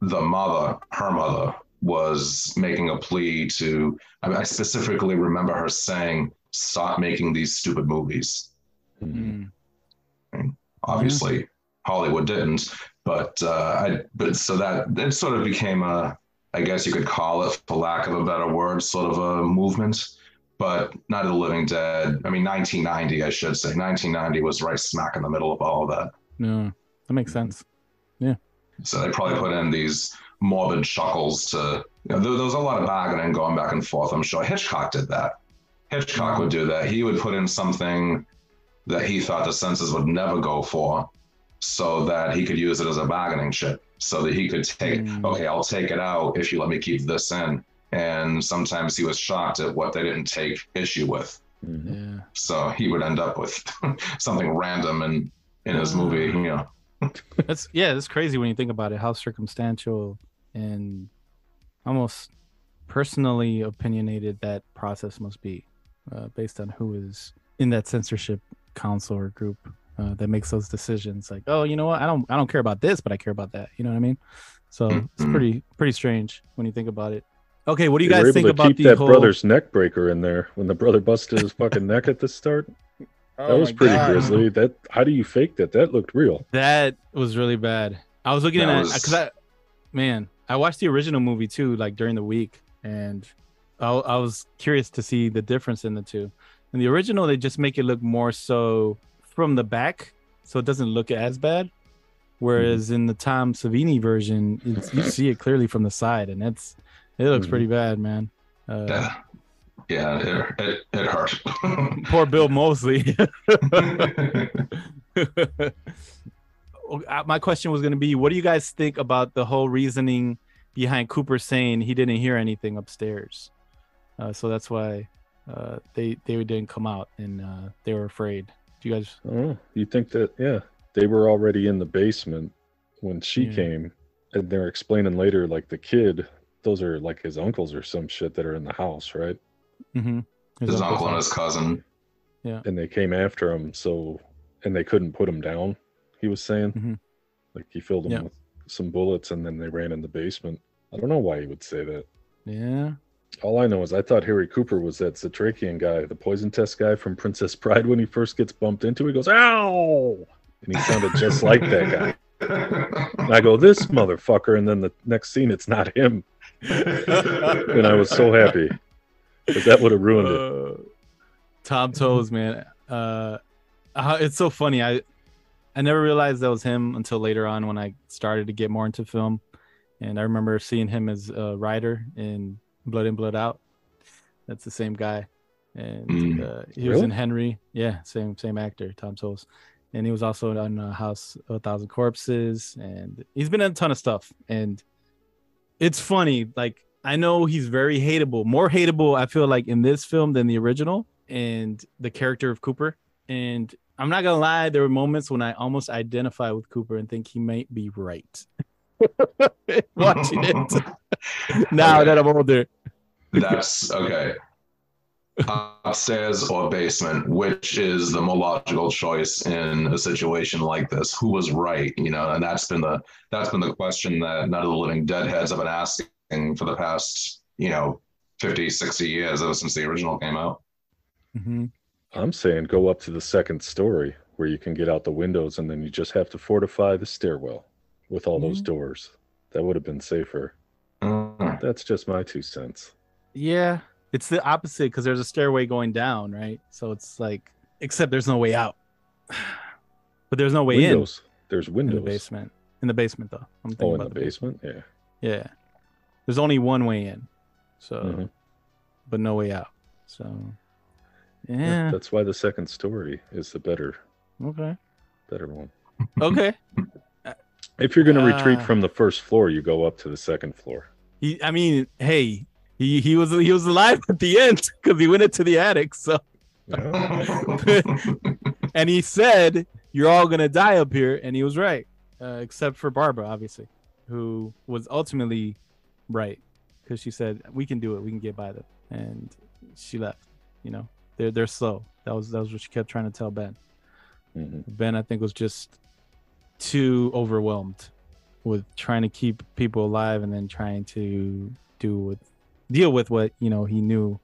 the mother, her mother, was making a plea to, I, specifically remember her saying, stop making these stupid movies. Mm. Obviously, Hollywood didn't, but uh, I, but so that that sort of became a, I guess you could call it, for lack of a better word, sort of a movement. But Night of the Living Dead. I mean, 1990, I should say. 1990 was right smack in the middle of all of that. No, that makes sense. Yeah. So they probably put in these morbid chuckles to. You know, there, there was a lot of bargaining going back and forth. I'm sure Hitchcock did that. Hitchcock would do that. He would put in something that he thought the censors would never go for, so that he could use it as a bargaining chip. So that he could take, mm. okay, I'll take it out if you let me keep this in. And sometimes he was shocked at what they didn't take issue with. Mm-hmm. Yeah. So he would end up with something random in in his movie. Mm. You know, That's yeah, that's crazy when you think about it. How circumstantial and almost personally opinionated that process must be, uh, based on who is in that censorship council or group uh, that makes those decisions. Like, oh, you know what? I don't, I don't care about this, but I care about that. You know what I mean? So it's Mhm. pretty, pretty strange when you think about it. Okay, what do you They were guys able think to about keep the that whole? brother's neck breaker in there when the brother busted his fucking neck at the start. That Oh was pretty God. grisly. That how do you fake that? That looked real. That was really bad. I was looking That at was- because I, man, I watched the original movie too, like during the week, and I, I was curious to see the difference in the two. In the original, they just make it look more so from the back, so it doesn't look as bad. Whereas in the Tom Savini version, it's, you see it clearly from the side, and it's it looks Mhm. pretty bad, man. Uh, yeah, yeah, it it, it hurt. Poor Bill Moseley. Uh, My question was going to be, what do you guys think about the whole reasoning behind Cooper saying he didn't hear anything upstairs? Uh, so that's why uh, they they didn't come out and uh, they were afraid. Do you guys? Oh, you think that? Yeah, they were already in the basement when she Yeah. came, and they're explaining later, like the kid. Those are like his uncles or some shit that are in the house, right? Mm-hmm. his uncle and his cousin. Yeah. And they came after him, so and they couldn't put him down. He was saying, Mhm. like he filled him Yeah. with some bullets, and then they ran in the basement. I don't know why he would say that. Yeah. All I know is I thought Harry Cooper was that Zatrakian guy, the poison test guy from Princess Bride. When he first gets bumped into, he goes "ow," and he sounded just like that guy. And I go, "This motherfucker," and then the next scene, it's not him, and I was so happy but that would have ruined it. Uh, Tom Towles, man. Uh, uh, it's so funny. I I never realized that was him until later on when I started to get more into film, and I remember seeing him as a writer in Blood In Blood Out. That's the same guy, and Mm. uh, he was in Henry. Yeah, same same actor, Tom Towles, and he was also on uh, House of a Thousand Corpses, and he's been in a ton of stuff. And it's funny, like I know he's very hateable, more hateable. I feel like in this film than the original, and the character of Cooper. And I'm not gonna lie, there were moments when I almost identify with Cooper and think he might be right. Watching it now that I'm older. That's okay. Upstairs or basement, which is the more logical choice in a situation like this? Who was right? You know, and that's been the that's been the question that none of the living deadheads have been asking for the past, you know, 50, 60 years ever since the original came out. Mm-hmm. I'm saying go up to the second story where you can get out the windows and then you just have to fortify the stairwell with all those Mhm. doors. That would have been safer. Mm. That's just my two cents. Yeah, it's the opposite because there's a stairway going down, right? So it's like, except there's no way out. But there's no way windows. There's in in the basement. In the basement, though. I'm thinking Oh, in about the basement? Yeah. Yeah, there's only one way in, so Mhm. but no way out. So yeah, That's why the second story is the better okay, better one. okay. If you're gonna retreat Ah. from the first floor, you go up to the second floor. He, I mean, hey, he he was he was alive at the end because he went into the attic. So and he said, "You're all gonna die up here," and he was right, uh, except for Barbara, obviously, who was ultimately right because she said, "We can do it. We can get by them," and she left. You know, they're they're slow. That was that was what she kept trying to tell Ben. Mhm. Ben, I think, was just too overwhelmed with trying to keep people alive and then trying to do with deal with what you know he knew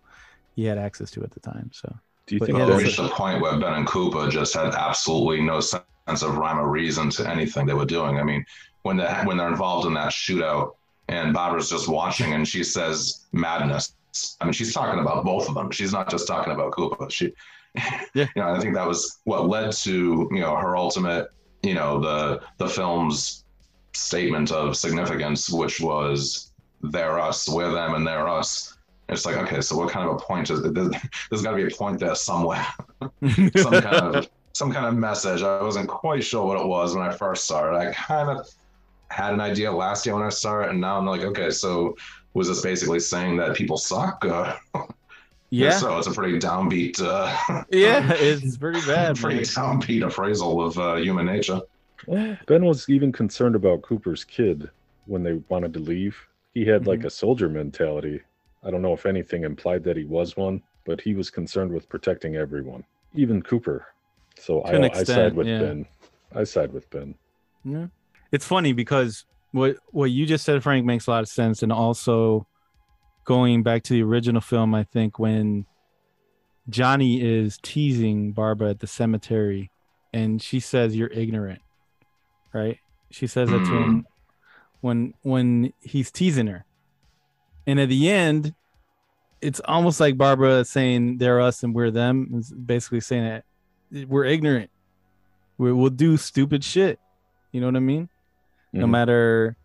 he had access to at the time. So Do you But think yeah, It reached a- the point where Ben and Cooper just had absolutely no sense of rhyme or reason to anything they were doing. I mean, when they when they're involved in that shootout and Barbara's just watching and she says madness. I mean, she's talking about both of them. She's not just talking about Cooper. She, Yeah. you know, I think that was what led to you know her ultimate, you know, the the film's statement of significance, which was they're us, we're them, and they're us. It's like, okay, so what kind of a point is there's, there's got to be a point there somewhere, some kind of some kind of message. I wasn't quite sure what it was when I first saw it. I kind of had an idea last year when I saw it, and now I'm like, okay, so was this basically saying that people suck? Uh, yeah, So it's a pretty downbeat, uh, yeah, it's pretty bad. pretty man. downbeat appraisal of uh, human nature. Ben was even concerned about Cooper's kid when they wanted to leave. He had like Mm-hmm. a soldier mentality. I don't know if anything implied that he was one, but he was concerned with protecting everyone, even Cooper. So To an I, I side with yeah. Ben. I side with Ben. Yeah. It's funny because what what you just said, Frank, makes a lot of sense, and also going back to the original film, I think when Johnny is teasing Barbara at the cemetery, and she says, "You're ignorant," right? She says that to him when when he's teasing her, and at the end, it's almost like Barbara saying they're us and we're them. It's basically saying that we're ignorant. We will do stupid shit. You know what I mean? No Mhm. matter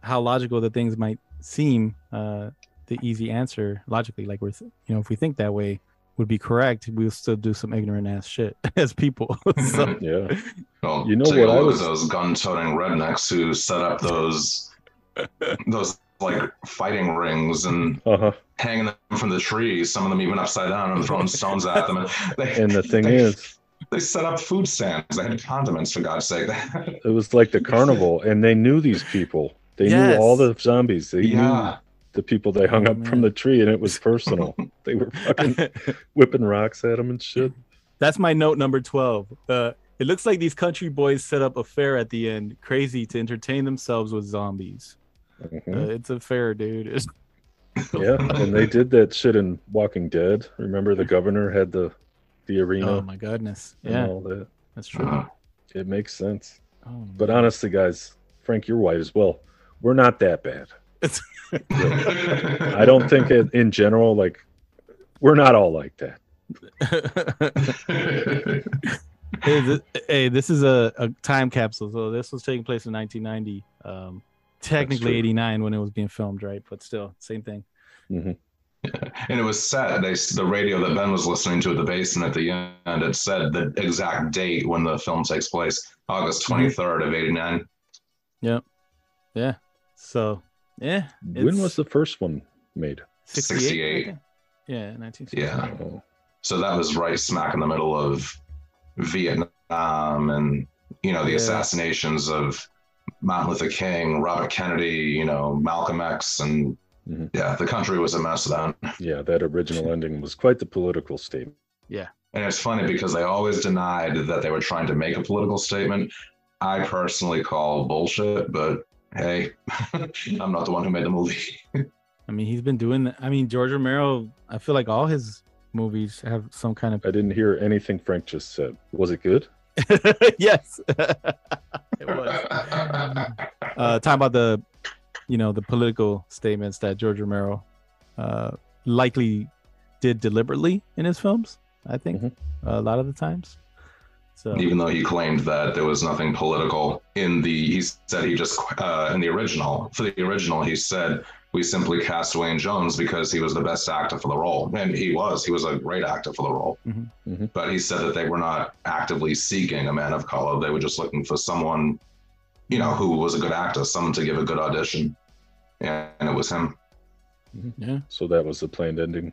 how logical the things might seem, uh, the easy answer logically, like we're, th- you know, if we think that way, would be correct. We'll still do some ignorant ass shit as people. so, Yeah. Well, You know take what a I look was- at those gun-toting rednecks who set up those those like fighting rings and Uh-huh. hanging them from the trees. Some of them even upside down and throwing stones at them. And, they, And the thing they, is, they set up food stands. They had condiments for God's sake. it was like the carnival, and they knew these people. They knew all the zombies. They knew yeah, the people they hung Oh, up from the tree, and it was personal. they were fucking whipping rocks at them and shit. that's my note number 12. Uh, it looks like these country boys set up a fair at the end, crazy to entertain themselves with zombies. Mhm. Uh, it's a fair, dude. It's- Yeah, and they did that shit in Walking Dead. Remember the governor had the the arena oh my goodness. Yeah, all that. that's true. Uh, It makes sense. Oh, But honestly, guys, Frank, you're white as well. We're not that bad. I don't think it, in general, like we're not all like that. hey, this, hey, this is a, a time capsule. So this was taking place in 1990. Um, technically 89 when it was being filmed, right? But still, same thing. Mhm. and it was set. They the radio that Ben was listening to at the basement at the end. It said the exact date when the film takes place, August Mm-hmm. twenty third of eighty nine. Yep. Yeah. So, yeah. When was the first one made? 68. 68. Yeah, 1968. Yeah. Oh, So that was right smack in the middle of Vietnam and you know the Yeah. assassinations of Martin Luther King, Robert Kennedy, you know Malcolm X, and Mhm. yeah, the country was a mess then. yeah, that original ending was quite the political statement. Yeah. And it's funny because they always denied that they were trying to make a political statement. I personally call bullshit, but hey, I'm not the one who made the movie. I mean, he's been doing that. I mean, George Romero, I feel like all his movies have some kind of. I didn't hear anything Frank just said. Was it good? yes. it was. Uh, talking about the, you know, the political statements that George Romero uh, likely did deliberately in his films, I think, Mhm. a lot of the times. So, even though he claimed that there was nothing political in the he said he just uh, in the original for the original he said we simply cast Duane Jones because he was the best actor for the role and he was he was a great actor for the role Mhm. Mhm. but he said that they were not actively seeking a man of color they were just looking for someone you know who was a good actor someone to give a good audition and, and it was him yeah. So that was the planned ending,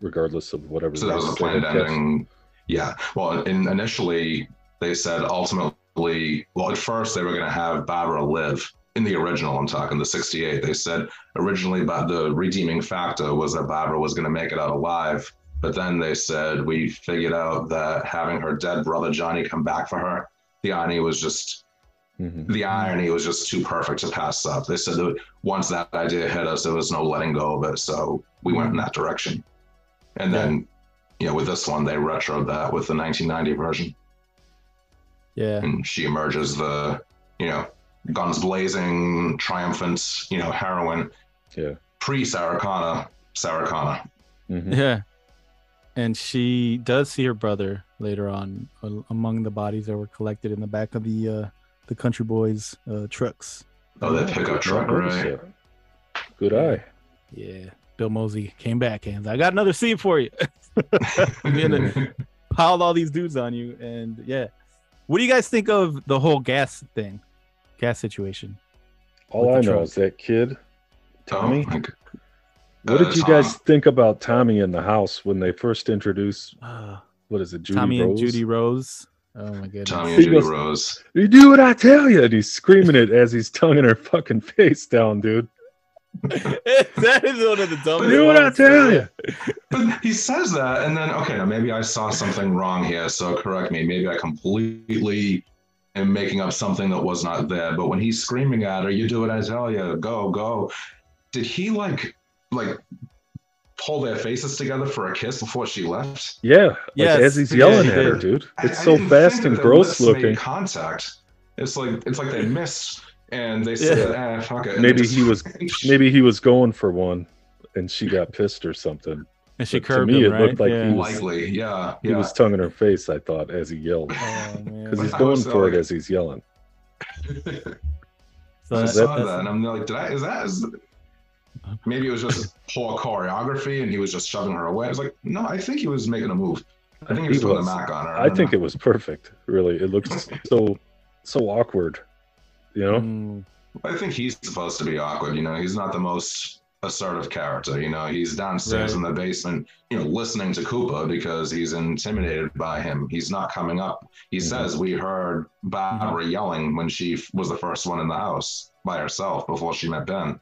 regardless of whatever. So that was a race they planned had cast. ending. Yeah. Well, in, initially they said ultimately, well, at first they were going to have Barbara live in the original. I'm talking the 68. They said originally, but the redeeming factor was that Barbara was going to make it out alive. But then they said we figured out that having her dead brother Johnny come back for her, the irony was just Mhm. the irony was just too perfect to pass up. They said that once that idea hit us, there was no letting go of it. So we went in that direction. And then, you know, with this one, they retroed that with the 1990 version. Yeah. And she emerges the, you know, guns blazing, triumphant, you know, heroine Yeah. pre Sarah Connor, Sarah Connor. Mhm. Yeah. And she does see her brother later on uh, among the bodies that were collected in the back of the uh, the country boys uh, trucks. Oh, that pickup truck, right? that. Good eye. Yeah. Bill Moseley came back and I got another scene for you. and piled all these dudes on you. And yeah. What do you guys think of the whole gas thing? Gas situation. All I know trunk. is that kid, Tommy. Oh, my g- what uh, did you guys think about Tommy in the house when they first introduced? Uh, What is it, Judy Tommy Rose? and Judy Rose. Oh my goodness. Tommy and Judy goes- Rose. You do what I tell you, and he's screaming it as he's tonguing her fucking face down, dude. that is one of the dumbest. Do what I tell you. But he says that, and then okay, now maybe I saw something wrong here, so correct me. Maybe I completely am making up something that was not there. But when he's screaming at her, "You do what I tell you, go, go," did he like like pull their faces together for a kiss before she left? Yeah, like Yes, as he's yeah, yelling he at her, dude. It's I so didn't fast and that gross lips made looking. Contact. It's like it's like they missed, and they said, Yeah. "Eh, fuck it." Maybe just- he was maybe he was going for one, and she got pissed or something. And she But to me, him, it right? looked like yeah. he was- likely, yeah, He yeah. was tonguing her face. I thought as he yelled Oh, because he's going was for it as he's yelling. So I that- saw that, and I'm like, did I? Is that? Is, maybe it was just poor choreography, and he was just shoving her away. I was like, no, I think he was making a move. I think he was He putting was. the Mac on her. I think it was perfect. Really, it looked so so awkward. You know, Mm, I think he's supposed to be awkward. You know, he's not the most assertive character. You know, he's downstairs Right. in the basement, you know, listening to Cooper because he's intimidated by him. He's not coming up. He Mhm. says we heard Barbara Mm-hmm. yelling when she f- was the first one in the house by herself before she met Ben.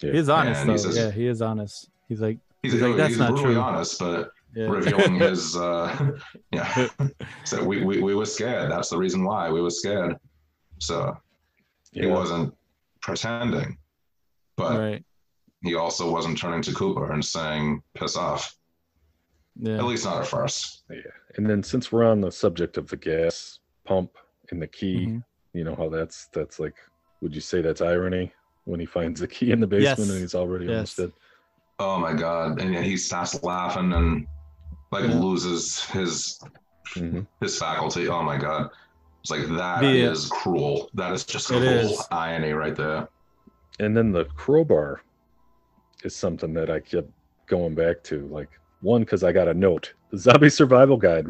he is honest And he says- yeah, he is honest. He's like, He's, He's like, he's not brutally true." honest, but yeah. revealing his uh yeah so we, we we were scared that's the reason why we were scared so he wasn't pretending but right. he also wasn't turning to cooper and saying piss off Yeah. at least not at first Yeah. And then since we're on the subject of the gas pump and the key, Mhm. you know how that's that's like would you say that's irony when he finds the key in the basement Yes. and he's already almost Yes. dead? oh my god and then he starts laughing and like Yeah. loses his Mhm. his faculty oh my god it's like that uh, is The- cruel that is just It cruel is. irony right there And then the crowbar is something that I kept going back to. Like one, because I got a note. The Zombie Survival Guide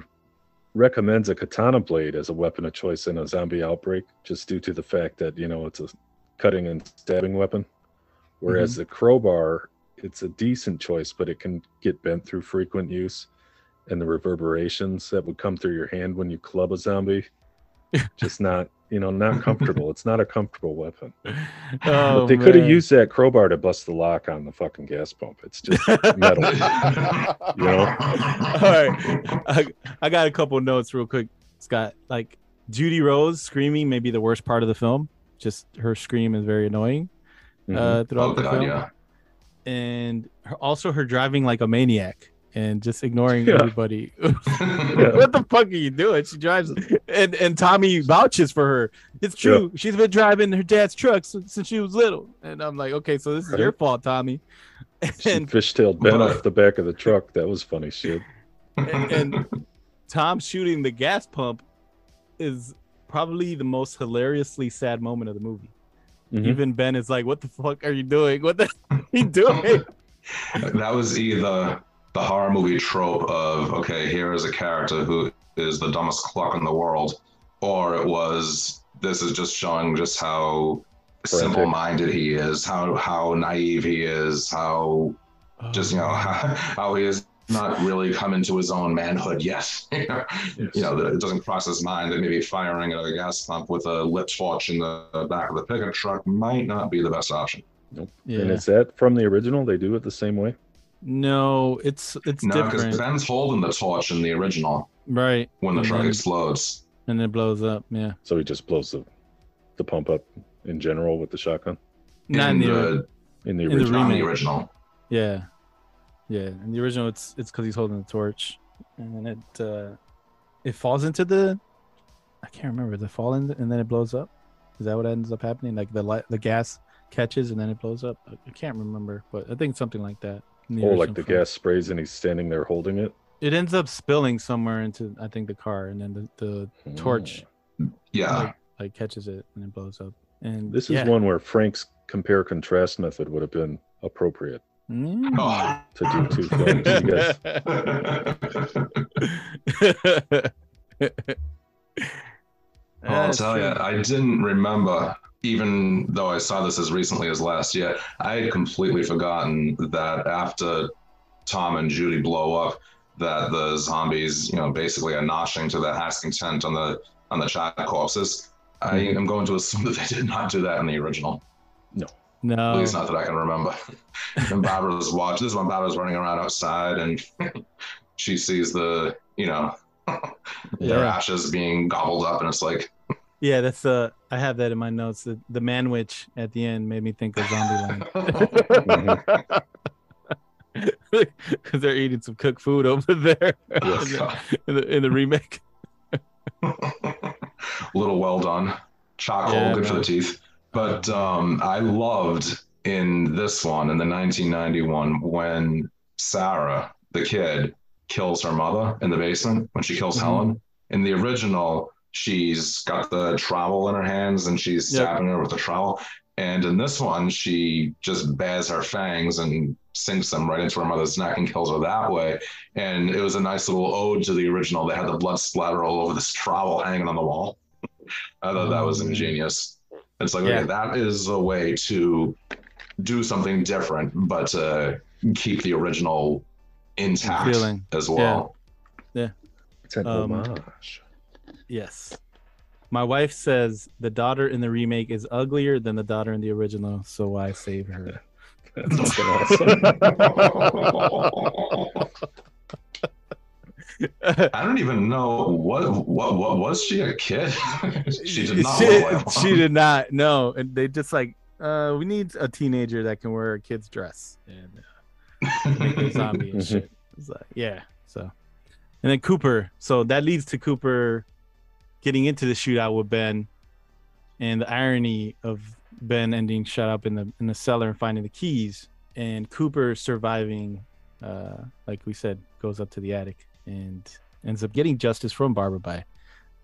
recommends a katana blade as a weapon of choice in a zombie outbreak, just due to the fact that you know it's a cutting and stabbing weapon. Whereas mm-hmm. the crowbar it's a decent choice, but it can get bent through frequent use, and the reverberations that would come through your hand when you club a zombie, just not you know not comfortable. it's not a comfortable weapon. Oh, but they could have used that crowbar to bust the lock on the fucking gas pump. It's just metal. you know? All right, I, I got a couple notes real quick, Scott. Like Judy Rose screaming may be the worst part of the film. Just her scream is very annoying uh, Mhm. throughout Oh, the God, film, yeah. and her, also her driving like a maniac and just ignoring Yeah. everybody. what the fuck are you doing? She drives, and and Tommy vouches for her. It's true. She's been driving her dad's truck since, since she was little, and I'm like, okay, so this is your fault, Tommy. And fishtailed Ben But- off the back of the truck. That was funny shit. and, and Tom shooting the gas pump is probably the most hilariously sad moment of the movie. Mhm. Even Ben is like, "What the fuck are you doing? What the are you doing?" that was either the horror movie trope of okay, here is a character who is the dumbest cluck in the world, or it was this is just showing just how simple-minded he is, how how naive he is, how just you know how, oh. how he is not really come into his own manhood yet. you know, you know, it doesn't cross his mind that maybe firing at a gas pump with a lit torch in the back of the pickup truck might not be the best option. Nope. Yeah. And is that from the original? They do it the same way. No, it's it's No, because Ben's holding the torch in the original right? when the and truck then, explodes. and it blows up. Yeah, So he just blows the the pump up in general with the shotgun not in, in the, the, in the In the original. not in the remake. original. yeah, yeah. In the original, it's it's because he's holding the torch, and then it uh it falls into the I can't remember the fall in and then it blows up. Is that what ends up happening? Like the light, the gas catches and then it blows up. I- I can't remember, but I think something like that. In the oh, like the film. gas sprays and he's standing there holding it. It ends up spilling somewhere into I think the car, and then the, the torch Yeah. like, like catches it and it blows up. And This is yeah. one where Frank's compare contrast method would have been appropriate Mm. Oh. to do two films. You guys, I'll tell you. I didn't remember, even though I saw this as recently as last year, I had completely forgotten that after Tom and Judy blow up, that the zombies, you know, basically are noshing to the Hasking tent on the on the child corpses. I Mm-hmm. am going to assume that they did not do that in the original. no. No. At least not that I can remember. and Barbara's watching. This is when Barbara's running around outside, and she sees the, you know, their Yeah. ashes being gobbled up, and it's like, yeah, that's uh, I have that in my notes. The, the man witch at the end made me think of Zombieland because they're eating some cooked food over there Oh, in, the, in, the, in the remake. little well done, charcoal, Yeah, good for the teeth. But um, I loved in this one, in the 1991, when Sarah, the kid, kills her mother in the basement when she kills Mhm. Helen. In the original, she's got the trowel in her hands and she's Yep. stabbing her with the trowel. And in this one, she just bares her fangs and sinks them right into her mother's neck and kills her that way. And it was a nice little ode to the original. They had the blood splatter all over this trowel hanging on the wall. I thought that was Mm. ingenious. It's like, Yeah. okay, that is a way to do something different, but to keep the original intact Feeling. as well. Yeah, it's an Um, homage. Yes. My wife says the daughter in the remake is uglier than the daughter in the original, so I save her. That's awesome. I don't even know what what what was she a kid? she did not she, she did not. No, and they just like, uh, we need a teenager that can wear a kid's dress and uh, zombie and shit. It's like, yeah. So, and then Cooper. So that leads to Cooper getting into the shootout with Ben, and the irony of Ben ending shut up in the in the cellar and finding the keys, and Cooper surviving. Uh, like we said, goes up to the attic and ends up getting justice from Barbara by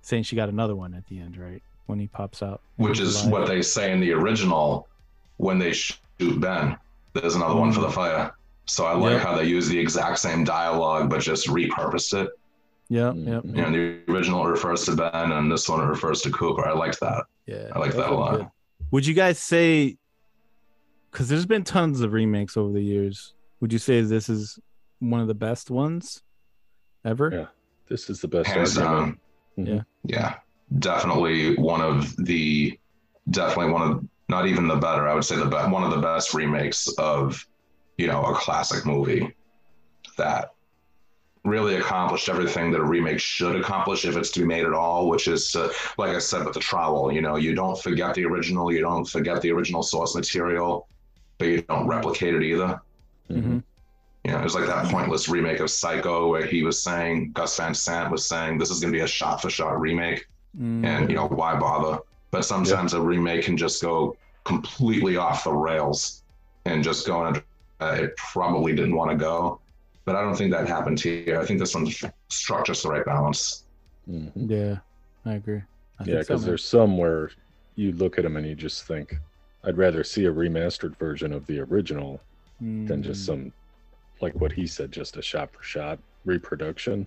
saying she got another one at the end, right? When he pops out, Which is what they say in the original when they shoot Ben. There's another one for the fire. So I like Yep. how they use the exact same dialogue but just repurposed it. Yep, Mm. yep, You know, the original refers to Ben and this one refers to Cooper. I liked that. yeah. I like that a lot. good. Would you guys say? because there's been tons of remakes over the years. Would you say this is one of the best ones ever? Yeah, this is the best. Hands argument. down. Yeah. Yeah, definitely one of the, definitely one of, not even the better. I would say the be- one of the best remakes of, you know, a classic movie that really accomplished everything that a remake should accomplish if it's to be made at all, which is, uh, like I said, with the trowel, you know, you don't forget the original, you don't forget the original source material, but you don't replicate it either. Mhm. You know, it was like that pointless remake of Psycho where he was saying, Gus Van Sant was saying, this is going to be a shot for shot remake. Mm. And, you know, why bother? But sometimes a remake can just go completely off the rails and just go in a, uh, it probably didn't want to go. But I don't think that happened here. I think this one struck just the right balance. Mhm. Yeah, I agree. I Yeah, think so, because there's some where you look at them and you just think, I'd rather see a remastered version of the original than just Mm. some, like what he said, just a shot for shot reproduction.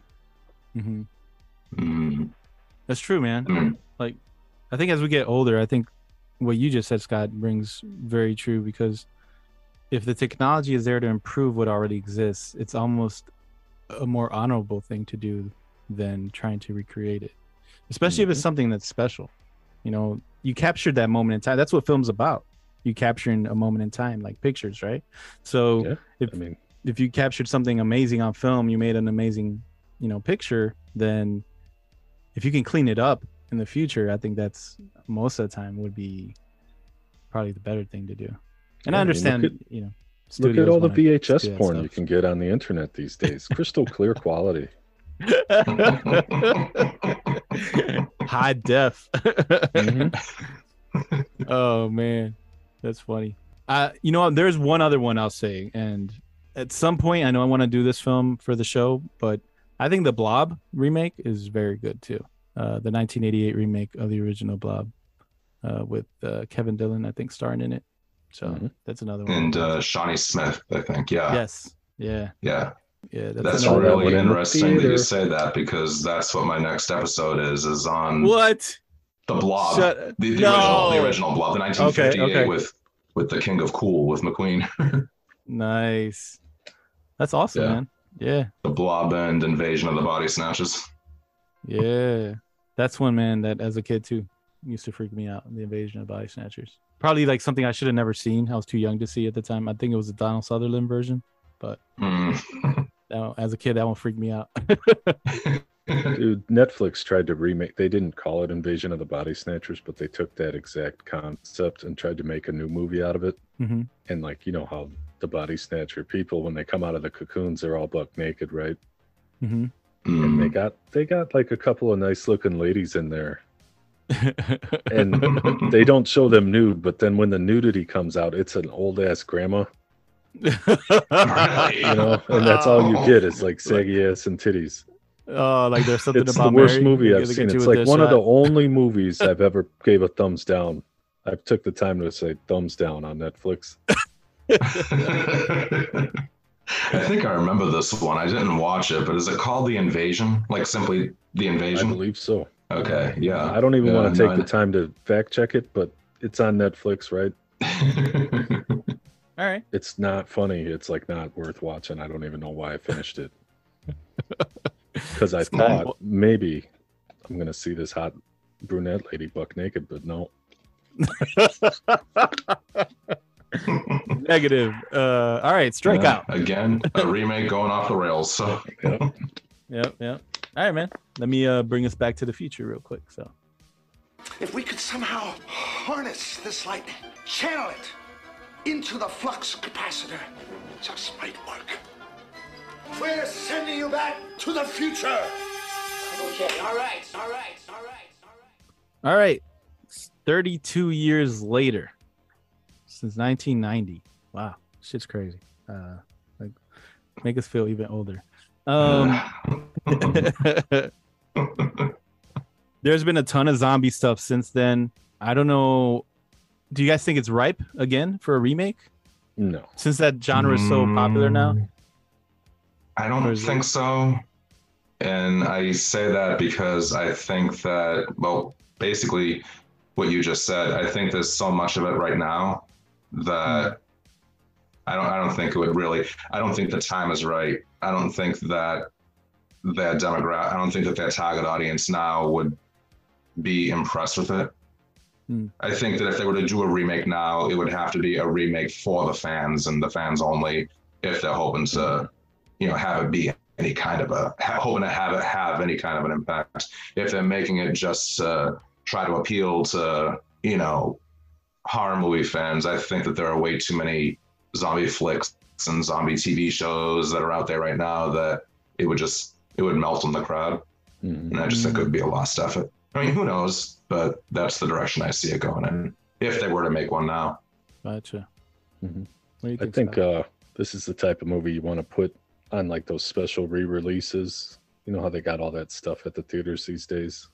Mhm. Mm. That's true, man. Mm. Like, I think as we get older, I think what you just said, Scott, brings very true because if the technology is there to improve what already exists, it's almost a more honorable thing to do than trying to recreate it, especially if it's mm-hmm. something that's special. You know, you captured that moment in time. That's what film's about. You capturing a moment in time, like pictures, right? So Yeah, if I mean, if you captured something amazing on film, you made an amazing, you know, picture, then if you can clean it up in the future, I think that's most of the time would be probably the better thing to do. And Yeah, I understand, at- you know, look at all the VHS porn stuff. you can get on the internet these days. Crystal clear quality. High def. Mm-hmm. oh man, that's funny. Uh, you know, there's one other one I'll say, and at some point, I know I want to do this film for the show, but I think the Blob remake is very good too. Uh, the 1988 remake of the original Blob, uh, with uh, Kevin Dillon, I think, starring in it. So Mm-hmm. that's another one. And uh, Shawnee Smith, I think. Yeah. yes, yeah, Yeah. yeah. That's another that really one interesting that you say that because that's what my next episode is, is on What? the blob. Shut- the, the No. original the original blob, the 1958 okay. with with the King of Cool with McQueen. Nice. That's awesome, Yeah. man. Yeah. the blob and invasion of the body snatches. Yeah, that's one man that as a kid too used to freak me out. The invasion of body snatchers. Probably like something I should have never seen. I was too young to see at the time. I think it was the Donald Sutherland version, but Mm. that one- as a kid, that one freaked me out. Dude, Netflix tried to remake. They didn't call it Invasion of the Body Snatchers, but they took that exact concept and tried to make a new movie out of it. hmm And like you know how the body snatcher people, when they come out of the cocoons, they're all buck naked, right? hmm And they Mm. got they got like a couple of nice looking ladies in there, and they don't show them nude. But then when the nudity comes out, it's an old ass grandma, you know, and that's all you get is like saggy ass and titties. oh, like there's something it's the worst Mary. movie They I've seen. It's like that one of the only movies I've ever gave a thumbs down. I took the time to say thumbs down on Netflix. I think I remember this one. I didn't watch it, but is it called The Invasion? Like simply The Invasion? I believe so. Okay, yeah. I don't even Yeah, want to take no, the time to fact check it, but it's on Netflix, right? All right. It's not funny. It's like not worth watching. I don't even know why I finished it. Because I not- thought maybe I'm gonna see this hot brunette lady buck naked, but no. Negative. Uh, all right. Strike Yeah, out. Again, a remake going off the rails. So Yep. Yep. Yep. All right, man. Let me uh, bring us back to the future real quick. So. If we could somehow harness this lightning, channel it into the flux capacitor, it just might work. We're sending you back to the future. Okay, all right, all right, all right. All right. It's 32 years later since 1990. Wow. Shit's crazy. Uh, like, make us feel even older. Um, there's been a ton of zombie stuff since then. I don't know. Do you guys think it's ripe again for a remake? No. Since that genre is so popular now? Mm. I don't is it- think so. And I say that because I think that, well, basically what you just said, I think there's so much of it right now that hmm. I don't I don't think it would really. I don't think the time is right. I don't think that their demographic. I don't think that that target audience now would be impressed with it. Hmm. I think that if they were to do a remake now, it would have to be a remake for the fans and the fans only. If they're hoping to, you know, have it be any kind of a hoping to have it have any kind of an impact. If they're making it just to try to appeal to, you know, horror movie fans, I think that there are way too many zombie flicks and zombie TV shows that are out there right now that it would just it would melt in the crowd, and I just think it would be a lost effort. I mean, who knows? But that's the direction I see it going in. If they were to make one now, Gotcha. Mhm. What do you I think? think uh, this is the type of movie you want to put on like those special re-releases. You know how they got all that stuff at the theaters these days.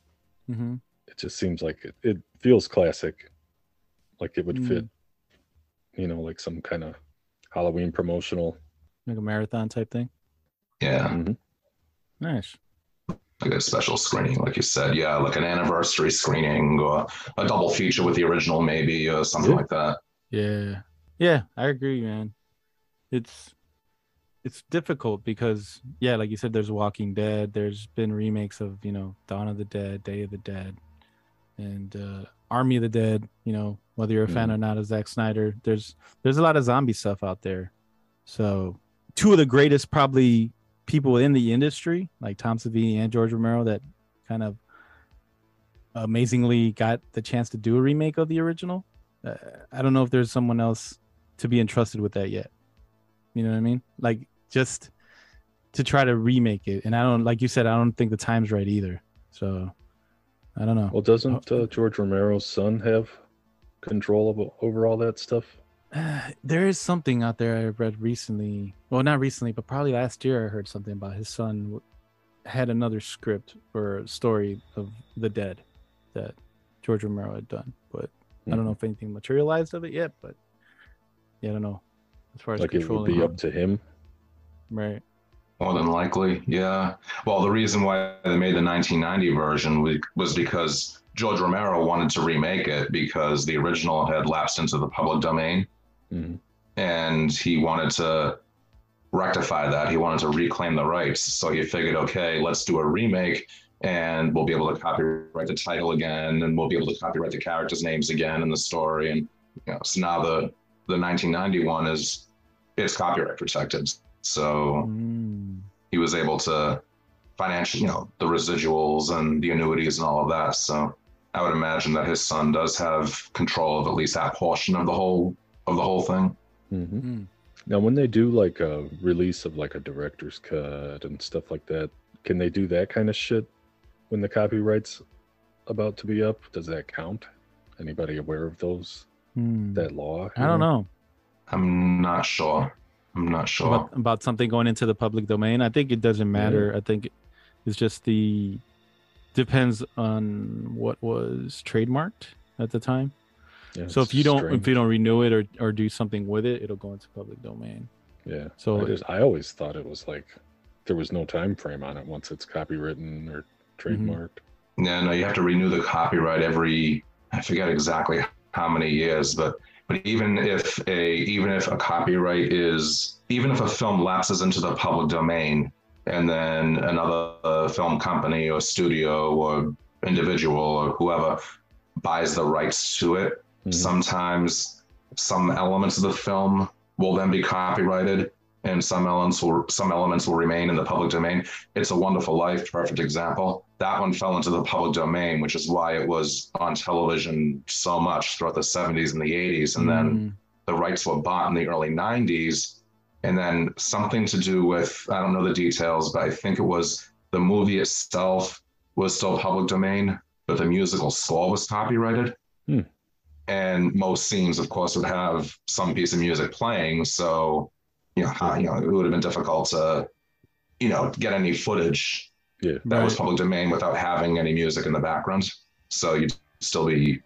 Mhm. It just seems like it, it feels classic, like it would Mm. fit. You know, like some kind of Halloween promotional. like a marathon type thing. yeah, Mhm. Nice. like a special screening, like you said, yeah, like an anniversary screening or a double feature with the original, maybe or something Yeah. like that. Yeah. Yeah, I agree, man. It's it's difficult because yeah, like you said, there's Walking Dead. There's been remakes of, you know, Dawn of the Dead, Day of the Dead, and uh Army of the Dead, you know, whether you're a fan or not of Zack Snyder, there's there's a lot of zombie stuff out there. So two of the greatest probably people in the industry, like Tom Savini and George Romero, that kind of amazingly got the chance to do a remake of the original. Uh, I don't know if there's someone else to be entrusted with that yet. You know what I mean? Like just to try to remake it, and I don't like you said. I don't think the time's right either. So I don't know. Well, doesn't uh, George Romero's son have control of, over all that stuff? there is something out there I read recently. Well, not recently, but probably last year. I heard something about his son had another script for a story of the dead that George Romero had done, but I don't know mm-hmm. if anything materialized of it yet. But yeah, I don't know. As far as Like it would be him. up to him. right? More than likely, yeah. Well, the reason why they made the 1990 version was because George Romero wanted to remake it because the original had lapsed into the public domain. Mhm. And he wanted to rectify that. He wanted to reclaim the rights. So he figured, okay, let's do a remake and we'll be able to copyright the title again and we'll be able to copyright the characters' names again in the story. And you know, so now the the 1991 is it's copyright protected. So Mm. he was able to financially, you know, the residuals and the annuities and all of that. So I would imagine that his son does have control of at least that portion of the whole of the whole thing. hmm Now, when they do like a release of like a director's cut and stuff like that, can they do that kind of shit when the copyright's about to be up? Does that count? Anybody aware of those? Hmm. That law? I don't know. I'm not sure. I'm not sure. about, about something going into the public domain. I think it doesn't matter. I think it's just the depends on what was trademarked at the time. Yeah, so if it's you don't strange. if you don't renew it or or do something with it, it'll go into public domain. Yeah. So I, just, I always thought it was like there was no time frame on it once it's copywritten or Mm-hmm. trademarked. Yeah, no, you have to renew the copyright every I forget exactly how many years, but but even if a even if a copyright is even if a film lapses into the public domain and then another film company or studio or individual or whoever buys the rights to it, sometimes some elements of the film will then be copyrighted and some elements will some elements will remain in the public domain. It's a Wonderful Life, perfect example. That one fell into the public domain, which is why it was on television so much throughout the 70s and the 80s. And then the rights were bought in the early 90s. And then something to do with, I don't know the details, but I think it was the movie itself was still public domain, but the musical score was copyrighted. Hmm. And most scenes, of course, would have some piece of music playing. So, you know, you know, it would have been difficult to, you know, get any footage yeah. that was public domain without having any music in the background. So you'd still be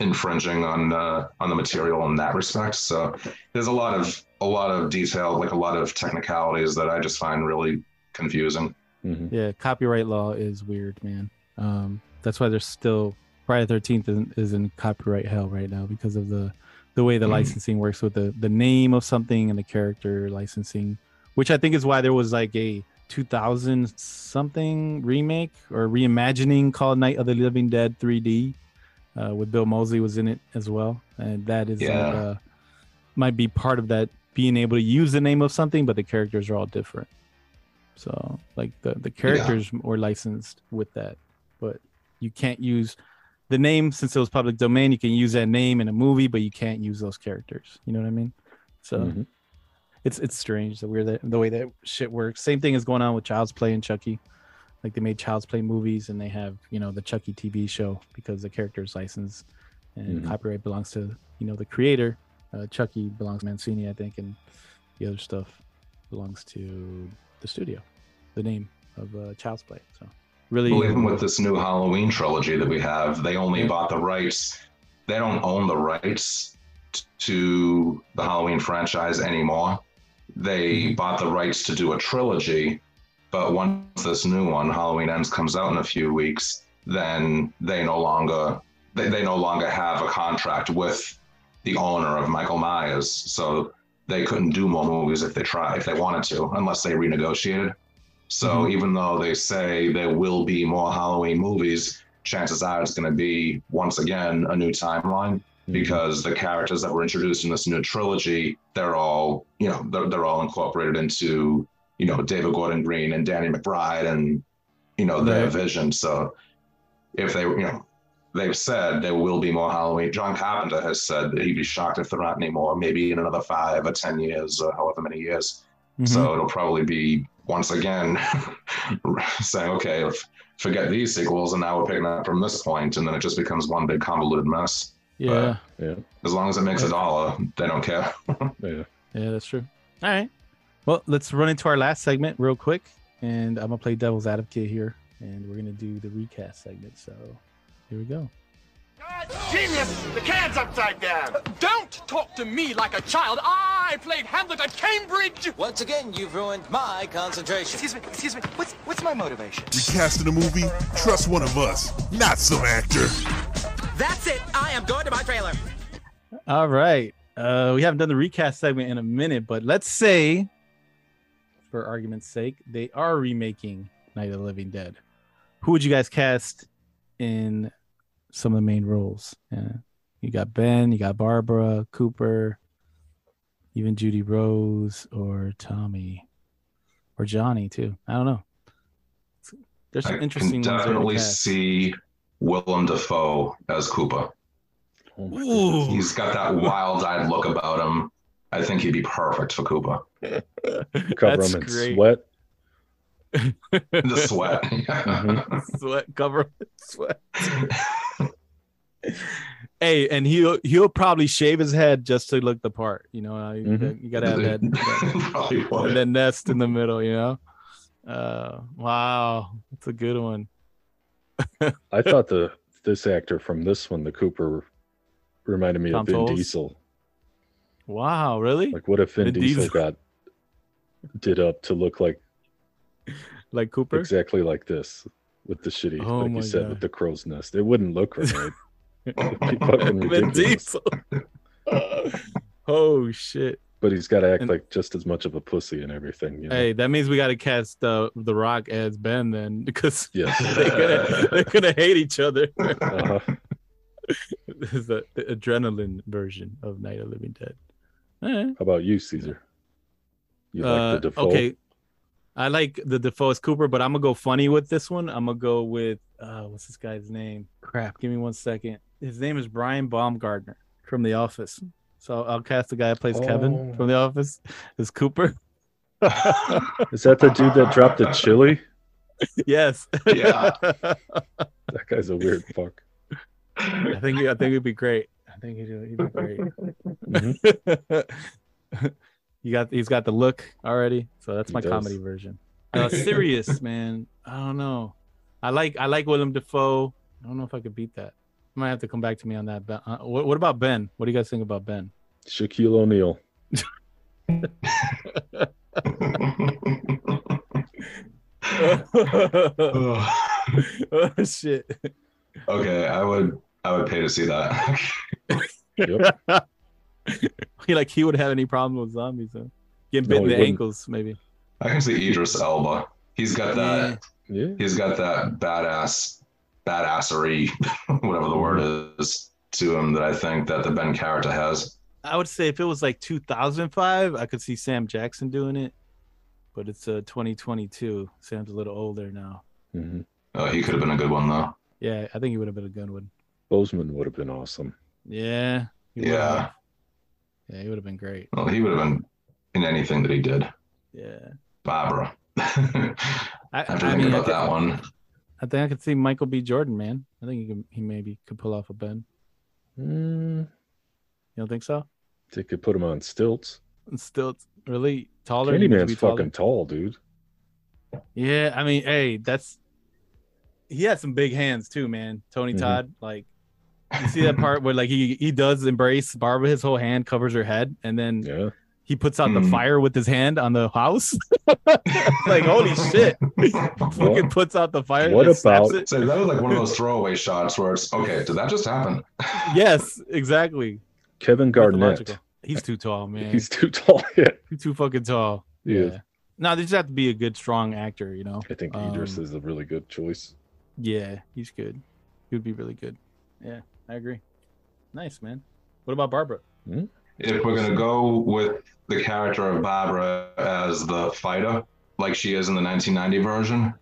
infringing on uh, on the material in that respect. So there's a lot of a lot of detail, like a lot of technicalities that I just find really confusing. Mm-hmm. Yeah, copyright law is weird, man. Um, that's why there's still Friday Thirteenth is, is in copyright hell right now because of the the way the Mhm. licensing works with the the name of something and the character licensing, which I think is why there was like a 2000 something remake or reimagining called Night of the Living Dead 3D, uh, with Bill Moseley was in it as well, and that is like, Yeah. uh, might be part of that being able to use the name of something, but the characters are all different. So like the the characters were licensed with that, but you can't use the name since it was public domain. You can use that name in a movie, but you can't use those characters. You know what I mean? So Mhm. it's it's strange the weird that the way that shit works. Same thing is going on with Child's Play and Chucky. Like they made Child's Play movies and they have you know the Chucky TV show because the character's license and Mhm. copyright belongs to you know the creator. Uh, Chucky belongs to Mancini, I think, and the other stuff belongs to the studio. The name of uh, Child's Play. So really, Well, even with this new Halloween trilogy that we have, they only bought the rights. They don't own the rights to the Halloween franchise anymore. They mm-hmm. bought the rights to do a trilogy, but once this new one, Halloween Ends, comes out in a few weeks, then they no longer they, they no longer have a contract with the owner of Michael Myers, so they couldn't do more movies if they tried if they wanted to, unless they renegotiated. So even though they say there will be more Halloween movies, chances are it's going to be once again a new timeline because the characters that were introduced in this new trilogy, they're all you know they're, they're all incorporated into you know David Gordon Green and Danny McBride and you know their Right. vision. So if they you know they've said there will be more Halloween. John Carpenter has said that he'd be shocked if there aren't any more, maybe in another five or ten years or however many years. Mhm. So it'll probably be once again saying, okay, if, forget these sequels, and now we're picking up from this point, and then it just becomes one big convoluted mess. yeah, Yeah. As long as it makes a dollar, they don't care. Yeah. yeah, that's true. All right, well, let's run into our last segment real quick, and I'm gonna play devil's advocate here, and we're gonna do the recast segment. So here we go. Genius! The can's upside down! Don't talk to me like a child. I played Hamlet at Cambridge. Once again, you've ruined my concentration. Excuse me, excuse me. What's what's my motivation? Recasting a movie? Trust one of us, not some actor. That's it. I am going to my trailer. All right. Uh, we haven't done the recast segment in a minute, but let's say, for argument's sake, they are remaking Night of the Living Dead. Who would you guys cast in some of the main roles? Yeah. You got Ben, you got Barbara, Cooper, even Judy Rose, or Tommy, or Johnny too. I don't know. There's some I interesting can ones definitely see Willem Dafoe as Cooper. Oh Ooh. He's got that wild-eyed look about him. I think he'd be perfect for Cooper. Cover That's him in great. sweat. The sweat. Mhm. sweat cover sweat. hey, and he'll he'll probably shave his head just to look the part. You know, you, Mhm. you gotta have that that, that nest in the middle. You know. Uh, wow, that's a good one. I thought the this actor from this one, the Cooper, reminded me Tom of Vin Towles? Diesel. Wow, really? Like, what if Vin, Vin Diesel, Diesel. got did up to look like Like Cooper? exactly like this with the shitty, Oh like you said, God. with the crow's nest? It wouldn't look right. It'd be fucking Vin ridiculous. Diesel. oh shit! But he's got to act And- like just as much of a pussy and everything. You know? Hey, that means we got to cast uh, the Rock as Ben then, because Yeah. they're gonna they're gonna hate each other. Uh-huh. this is the, the adrenaline version of Night of Living Dead. Eh. How about you, Caesar? You Uh, like the Dafoe? okay, I like the Dafoe as Cooper, but I'm gonna go funny with this one. I'm gonna go with uh, what's this guy's name? Crap, give me one second. His name is Brian Baumgartner from The Office. So I'll cast the guy that plays Kevin Oh. from The Office is Cooper. Is that the dude that dropped the chili? yes. Yeah. That guy's a weird fuck. I think I think it'd be great. I think he'd, he'd be great. Mm-hmm. you got he's got the look already, so that's He my does. comedy version. Uh, serious man, I don't know. I like I like Willem Dafoe. I don't know if I could beat that. You might have to come back to me on that. But Uh, what, what about Ben? What do you guys think about Ben? Shaquille O'Neal. oh shit! okay, I would I would pay to see that. Yep. he like he would have any problem with zombies though. Getting No, bit in the wouldn't. ankles, maybe. I can see Idris Elba. He's got that. Yeah. He's got that badass, badassery, whatever the word is, to him that I think that the Ben character has. I would say if it was like 2005, I could see Sam Jackson doing it. But it's uh 2022. Sam's a little older now. hmm Uh, he could have been a good one though. Yeah, I think he would have been a good one. Boseman would have been awesome. Yeah. Yeah. have. Yeah, he would have been great. Well, he would have been in anything that he did. Yeah. Barbara. I, I have to I think mean, I about could- that one. I think I could see Michael B. Jordan, man. I think he could, he maybe could pull off a Ben. Mm, You don't think so? they could put him on stilts. And still really taller. He needs to Candyman's be taller. fucking tall, dude. Yeah, I mean, hey, that's he had some big hands too, man. Tony Mhm. Todd, like you see that part where like he he does embrace Barbara, his whole hand covers her head, and then Yeah. He puts out the Mm. fire with his hand on the house. like holy shit, fucking puts out the fire. what about- it. So that was like one of those throwaway shots where it's okay. Did that just happen? Yes, exactly. Kevin Garnett. He's too tall, man. He's too tall. Yeah. He's too fucking tall. He Yeah. is. No, they just have to be a good, strong actor, you know. I think Idris Um, is a really good choice. Yeah, he's good. He would be really good. Yeah, I agree. Nice, man. What about Barbara? If we're gonna go with the character of Barbara as the fighter, like she is in the 1990 version,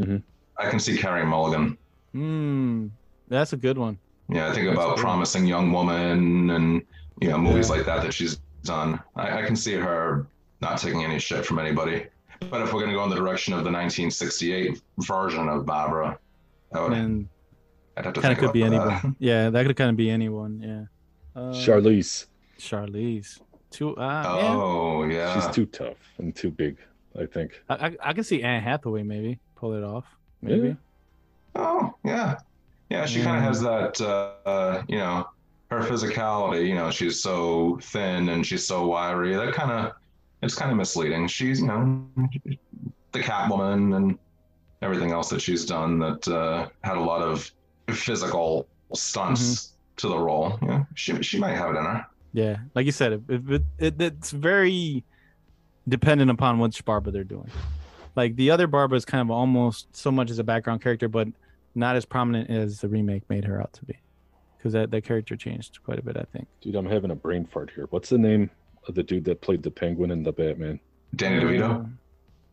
Mhm. I can see Carey Mulligan. Hmm, that's a good one. Yeah, I think That's about good. promising young woman and you know movies like that that she's done. I, I can see her not taking any shit from anybody. But if we're gonna go in the direction of the 1968 version of Barbara, I would, And I'd have to kind of could be that. anyone. Yeah, that could kind of be anyone. Yeah. Uh, Charlize. Charlize. Too. Uh. Oh yeah, She's too tough and too big, I think. I, I I can see Anne Hathaway maybe pull it off. Maybe. Yeah. Oh yeah, yeah. She kind of has that, uh, uh, you know, her physicality. You know, she's so thin and she's so wiry. That kind of, it's kind of misleading. She's, you know, the Catwoman and everything else that she's done that uh, had a lot of physical stunts to the role. Yeah, she she might have it in her. Yeah, like you said, it, it, it it's very dependent upon which Barbara they're doing. Like the other Barbara is kind of almost so much as a background character, but not as prominent as the remake made her out to be, because that that character changed quite a bit, I think. Dude, I'm having a brain fart here. What's the name of the dude that played the penguin in the Batman? Danny DeVito.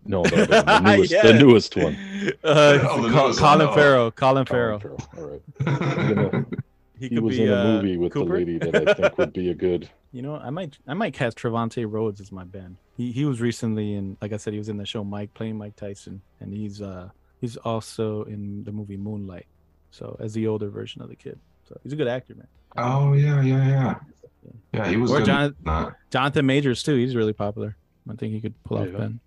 No, no, no, the newest, Yeah. the newest one. Uh, Oh, the Col- newest Colin one, oh. Farrell. Colin Colin Farrell. Farrell. All right. I'm He, he was be, in a uh, movie with Cooper. the lady that I think would be a good. You know, I might I might cast Trevante Rhodes as my Ben. He he was recently in like I said, he was in the show Mike playing Mike Tyson, and he's uh he's also in the movie Moonlight, so as the older version of the kid. So he's a good actor, man. Oh yeah, yeah, yeah. Yeah, he was Or good. John- in. Jonathan Majors too. He's really popular. I think he could pull off Ben.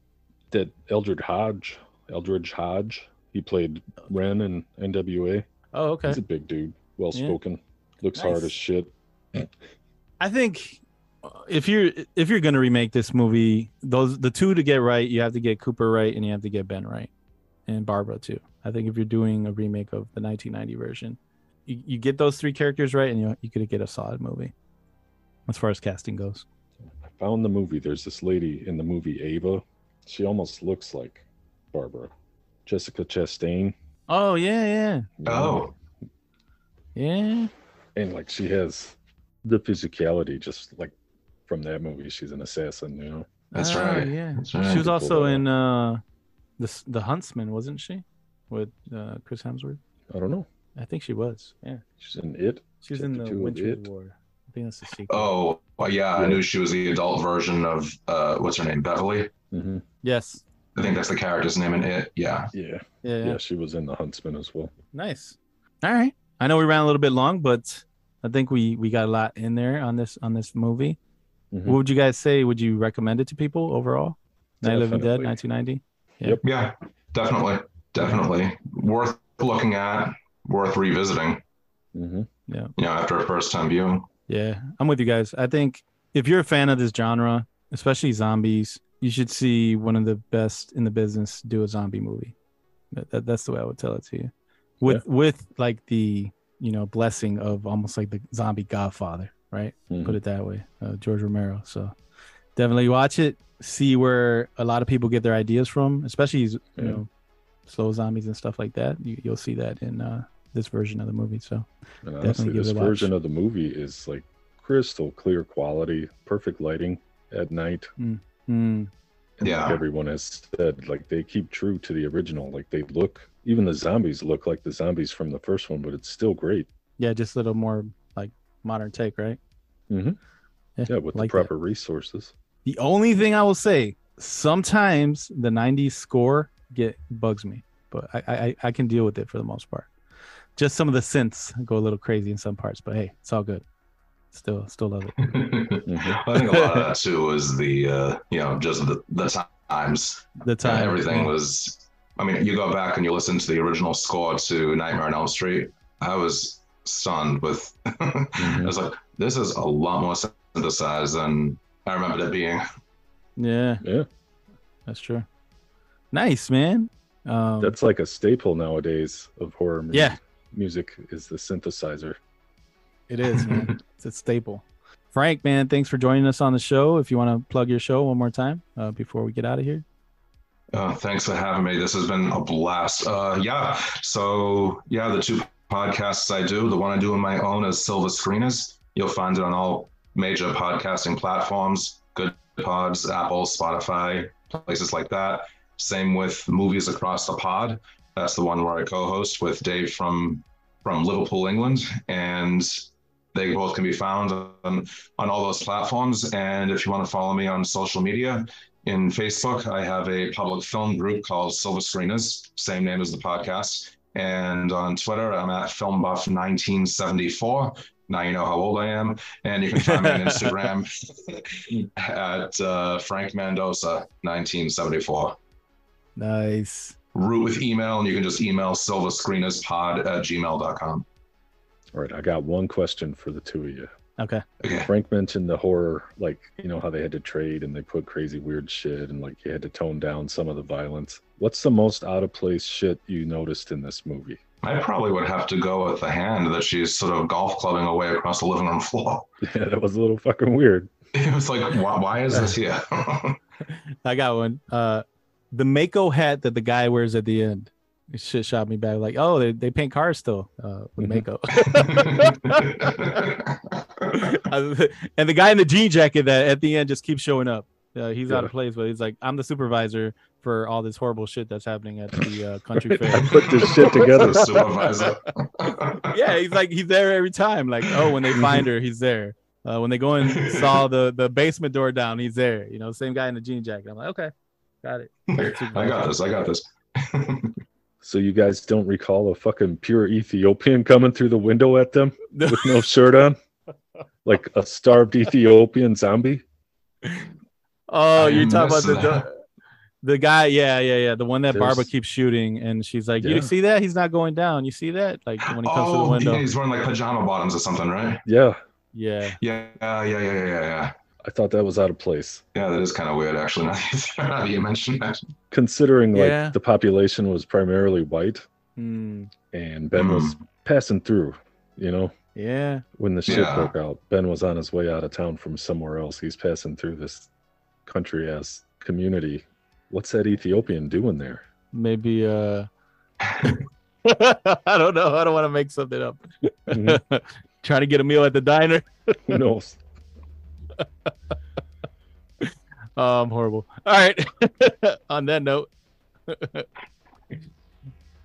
That Eldred Hodge, Eldridge Hodge. He played Ren in NWA. Oh, okay. He's a big dude, well spoken, looks hard as shit. I think if you're if you're gonna remake this movie, those the two to get right, you have to get Cooper right and you have to get Ben right, and Barbara too. I think if you're doing a remake of the 1990 version, you, you get those three characters right, and you you could get a solid movie. As far as casting goes, I found the movie. There's this lady in the movie Ava. She almost looks like Barbara. Jessica Chastain. oh yeah, yeah, Oh, yeah. And like she has the physicality just like from that movie. She's an assassin, you know. That's Oh, right. Yeah, That's she was also in uh, the the Huntsman, wasn't she? With uh, Chris Hemsworth. I don't know. I think she was. Yeah, She's in it. she's in the two Winter War. I think that's the sequel. Oh, well, yeah, I knew she was the adult version of uh, what's her name, Beverly. hmm Yes. I think that's the character's name in it. Yeah. Yeah. Yeah. Yeah, she was in the Huntsman as well. Nice. All right. I know we ran a little bit long, but I think we we got a lot in there on this on this movie. Mhm. What would you guys say? Would you recommend it to people overall? Night of the Living Dead, Definitely. 1990. Yep. Yeah, definitely. Definitely. Worth looking at, worth revisiting, hmm Yeah. you know, after a first time viewing. Yeah, I'm with you guys. I think if you're a fan of this genre, especially zombies, you should see one of the best in the business do a zombie movie. That, that, that's the way I would tell it to you. With with like the you know blessing of almost like the zombie Godfather. right? Mhm. Put it that way. Uh, George Romero. So definitely watch it. See where a lot of people get their ideas from, especially you Yeah. know slow zombies and stuff like that. You, you'll see that in uh, this version of the movie. So And definitely honestly, this it a watch. version of the movie is like crystal clear quality, perfect lighting at night. Mm. And Yeah. like everyone has said, like they keep true to the original. Like they look, even the zombies look like the zombies from the first one, but it's still great. Yeah, just a little more like modern take, right? Mm-hmm. Yeah, with like the that. proper resources. The only thing I will say, sometimes the '90s score get bugs me, but I, I I can deal with it for the most part. Just some of the synths go a little crazy in some parts, but hey, it's all good. Still, still love it. Mm-hmm. I think a lot of that too was the uh, you know just the, the times. The time, everything yeah. was. I mean, you go back and you listen to the original score to Nightmare on Elm Street. I was stunned with. I was like, this is a lot more synthesized than I remembered it being. Yeah, Yeah, that's true. Nice, man. Um, that's like a staple nowadays of horror. Music. Yeah. music is the synthesizer. It is, man. it's a staple. Frank, man, thanks for joining us on the show. If you want to plug your show one more time uh, before we get out of here. Uh, thanks for having me. This has been a blast. Uh, yeah. So, yeah, the two podcasts I do, the one I do on my own is Silver Screeners. You'll find it on all major podcasting platforms Good Pods, Apple, Spotify, places like that. Same with Movies Across the Pod. That's the one where I co host with Dave from, from Liverpool, England. And they both can be found on, on all those platforms. And if you want to follow me on social media, in Facebook, I have a public film group called Silver Screeners, same name as the podcast. And on Twitter, I'm at FilmBuff1974. Now you know how old I am. And you can find me on Instagram at uh, Frank Mendoza 1974. Nice. Root with email, and you can just email silverscreenerspod at gmail.com. All right, I got one question for the two of you. Okay. Okay. Frank mentioned the horror, like you know how they had to trade and they put crazy weird shit, and like you had to tone down some of the violence. What's the most out of place shit you noticed in this movie? I probably would have to go with the hand that she's sort of golf clubbing away across the living room floor. Yeah, that was a little fucking weird. It was like, why, why is this here? I got one. Uh, the Maaco hat that the guy wears at the end. It shit shot me back. Like, oh, they, they paint cars still uh, with makeup and the guy in the jean jacket that at the end just keeps showing up. Uh, he's out of place, but he's like, I'm the supervisor for all this horrible shit that's happening at the uh, country fair. I put this shit together. Supervisor. yeah, he's like he's there every time. Like, oh, when they find her, he's there. Uh, when they go and saw the the basement door down, he's there. You know, same guy in the jean jacket. I'm like, okay, got it. I got this. I got this. So you guys don't recall a fucking pure Ethiopian coming through the window at them with no shirt on, like a starved Ethiopian zombie? Oh, I you're talking about the, the the guy? Yeah, yeah, yeah. The one that There's- Barbara keeps shooting, and she's like, Yeah. "You see that? He's not going down. You see that? Like when he comes to the Oh, window." yeah, he's wearing like pajama bottoms or something, right? Yeah, Yeah, Yeah, yeah, yeah, yeah, yeah, yeah. I thought that was out of place. Yeah, that is kind of weird, actually. Now that you mention that. Considering like Yeah. the population was primarily white Hmm. and Ben was passing through, you know, yeah. when the shit Yeah. broke out. Ben was on his way out of town from somewhere else. He's passing through this country as community. What's that Ethiopian doing there? Maybe. uh I don't know. I don't want to make something up. Mhm. Trying to get a meal at the diner. Who knows? Oh, I'm horrible. All right. On that note,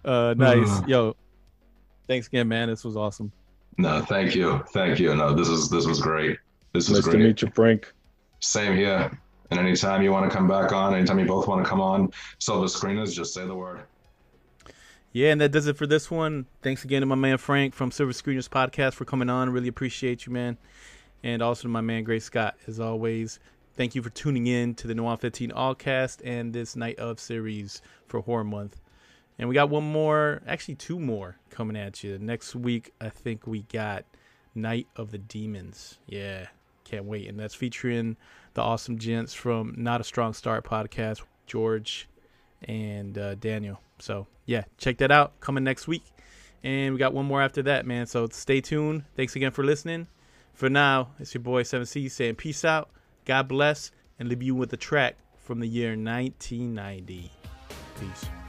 uh, nice. Yo, thanks again, man. This was awesome. No, thank you, thank you. No, this is this was great. This was Nice great. to meet you, Frank. Same here. And anytime you want to come back on, anytime you both want to come on, Silver Screeners, just say the word. Yeah, and that does it for this one. Thanks again to my man Frank from Silver Screeners Podcast for coming on. Really appreciate you, man. And also to my man Gray Scott, as always. Thank you for tuning in to the Noir 15 Allcast and this Night of series for Horror Month. And we got one more, actually two more coming at you. Next week, I think we got Night of the Demons. Yeah, can't wait. And that's featuring the awesome gents from Not a Strong Start podcast, George and uh, Daniel. So yeah, check that out. Coming next week, and we got one more after that, man. So stay tuned. Thanks again for listening. For now, it's your boy 7C saying peace out, God bless, and leave you with a track from the year 1990. Peace.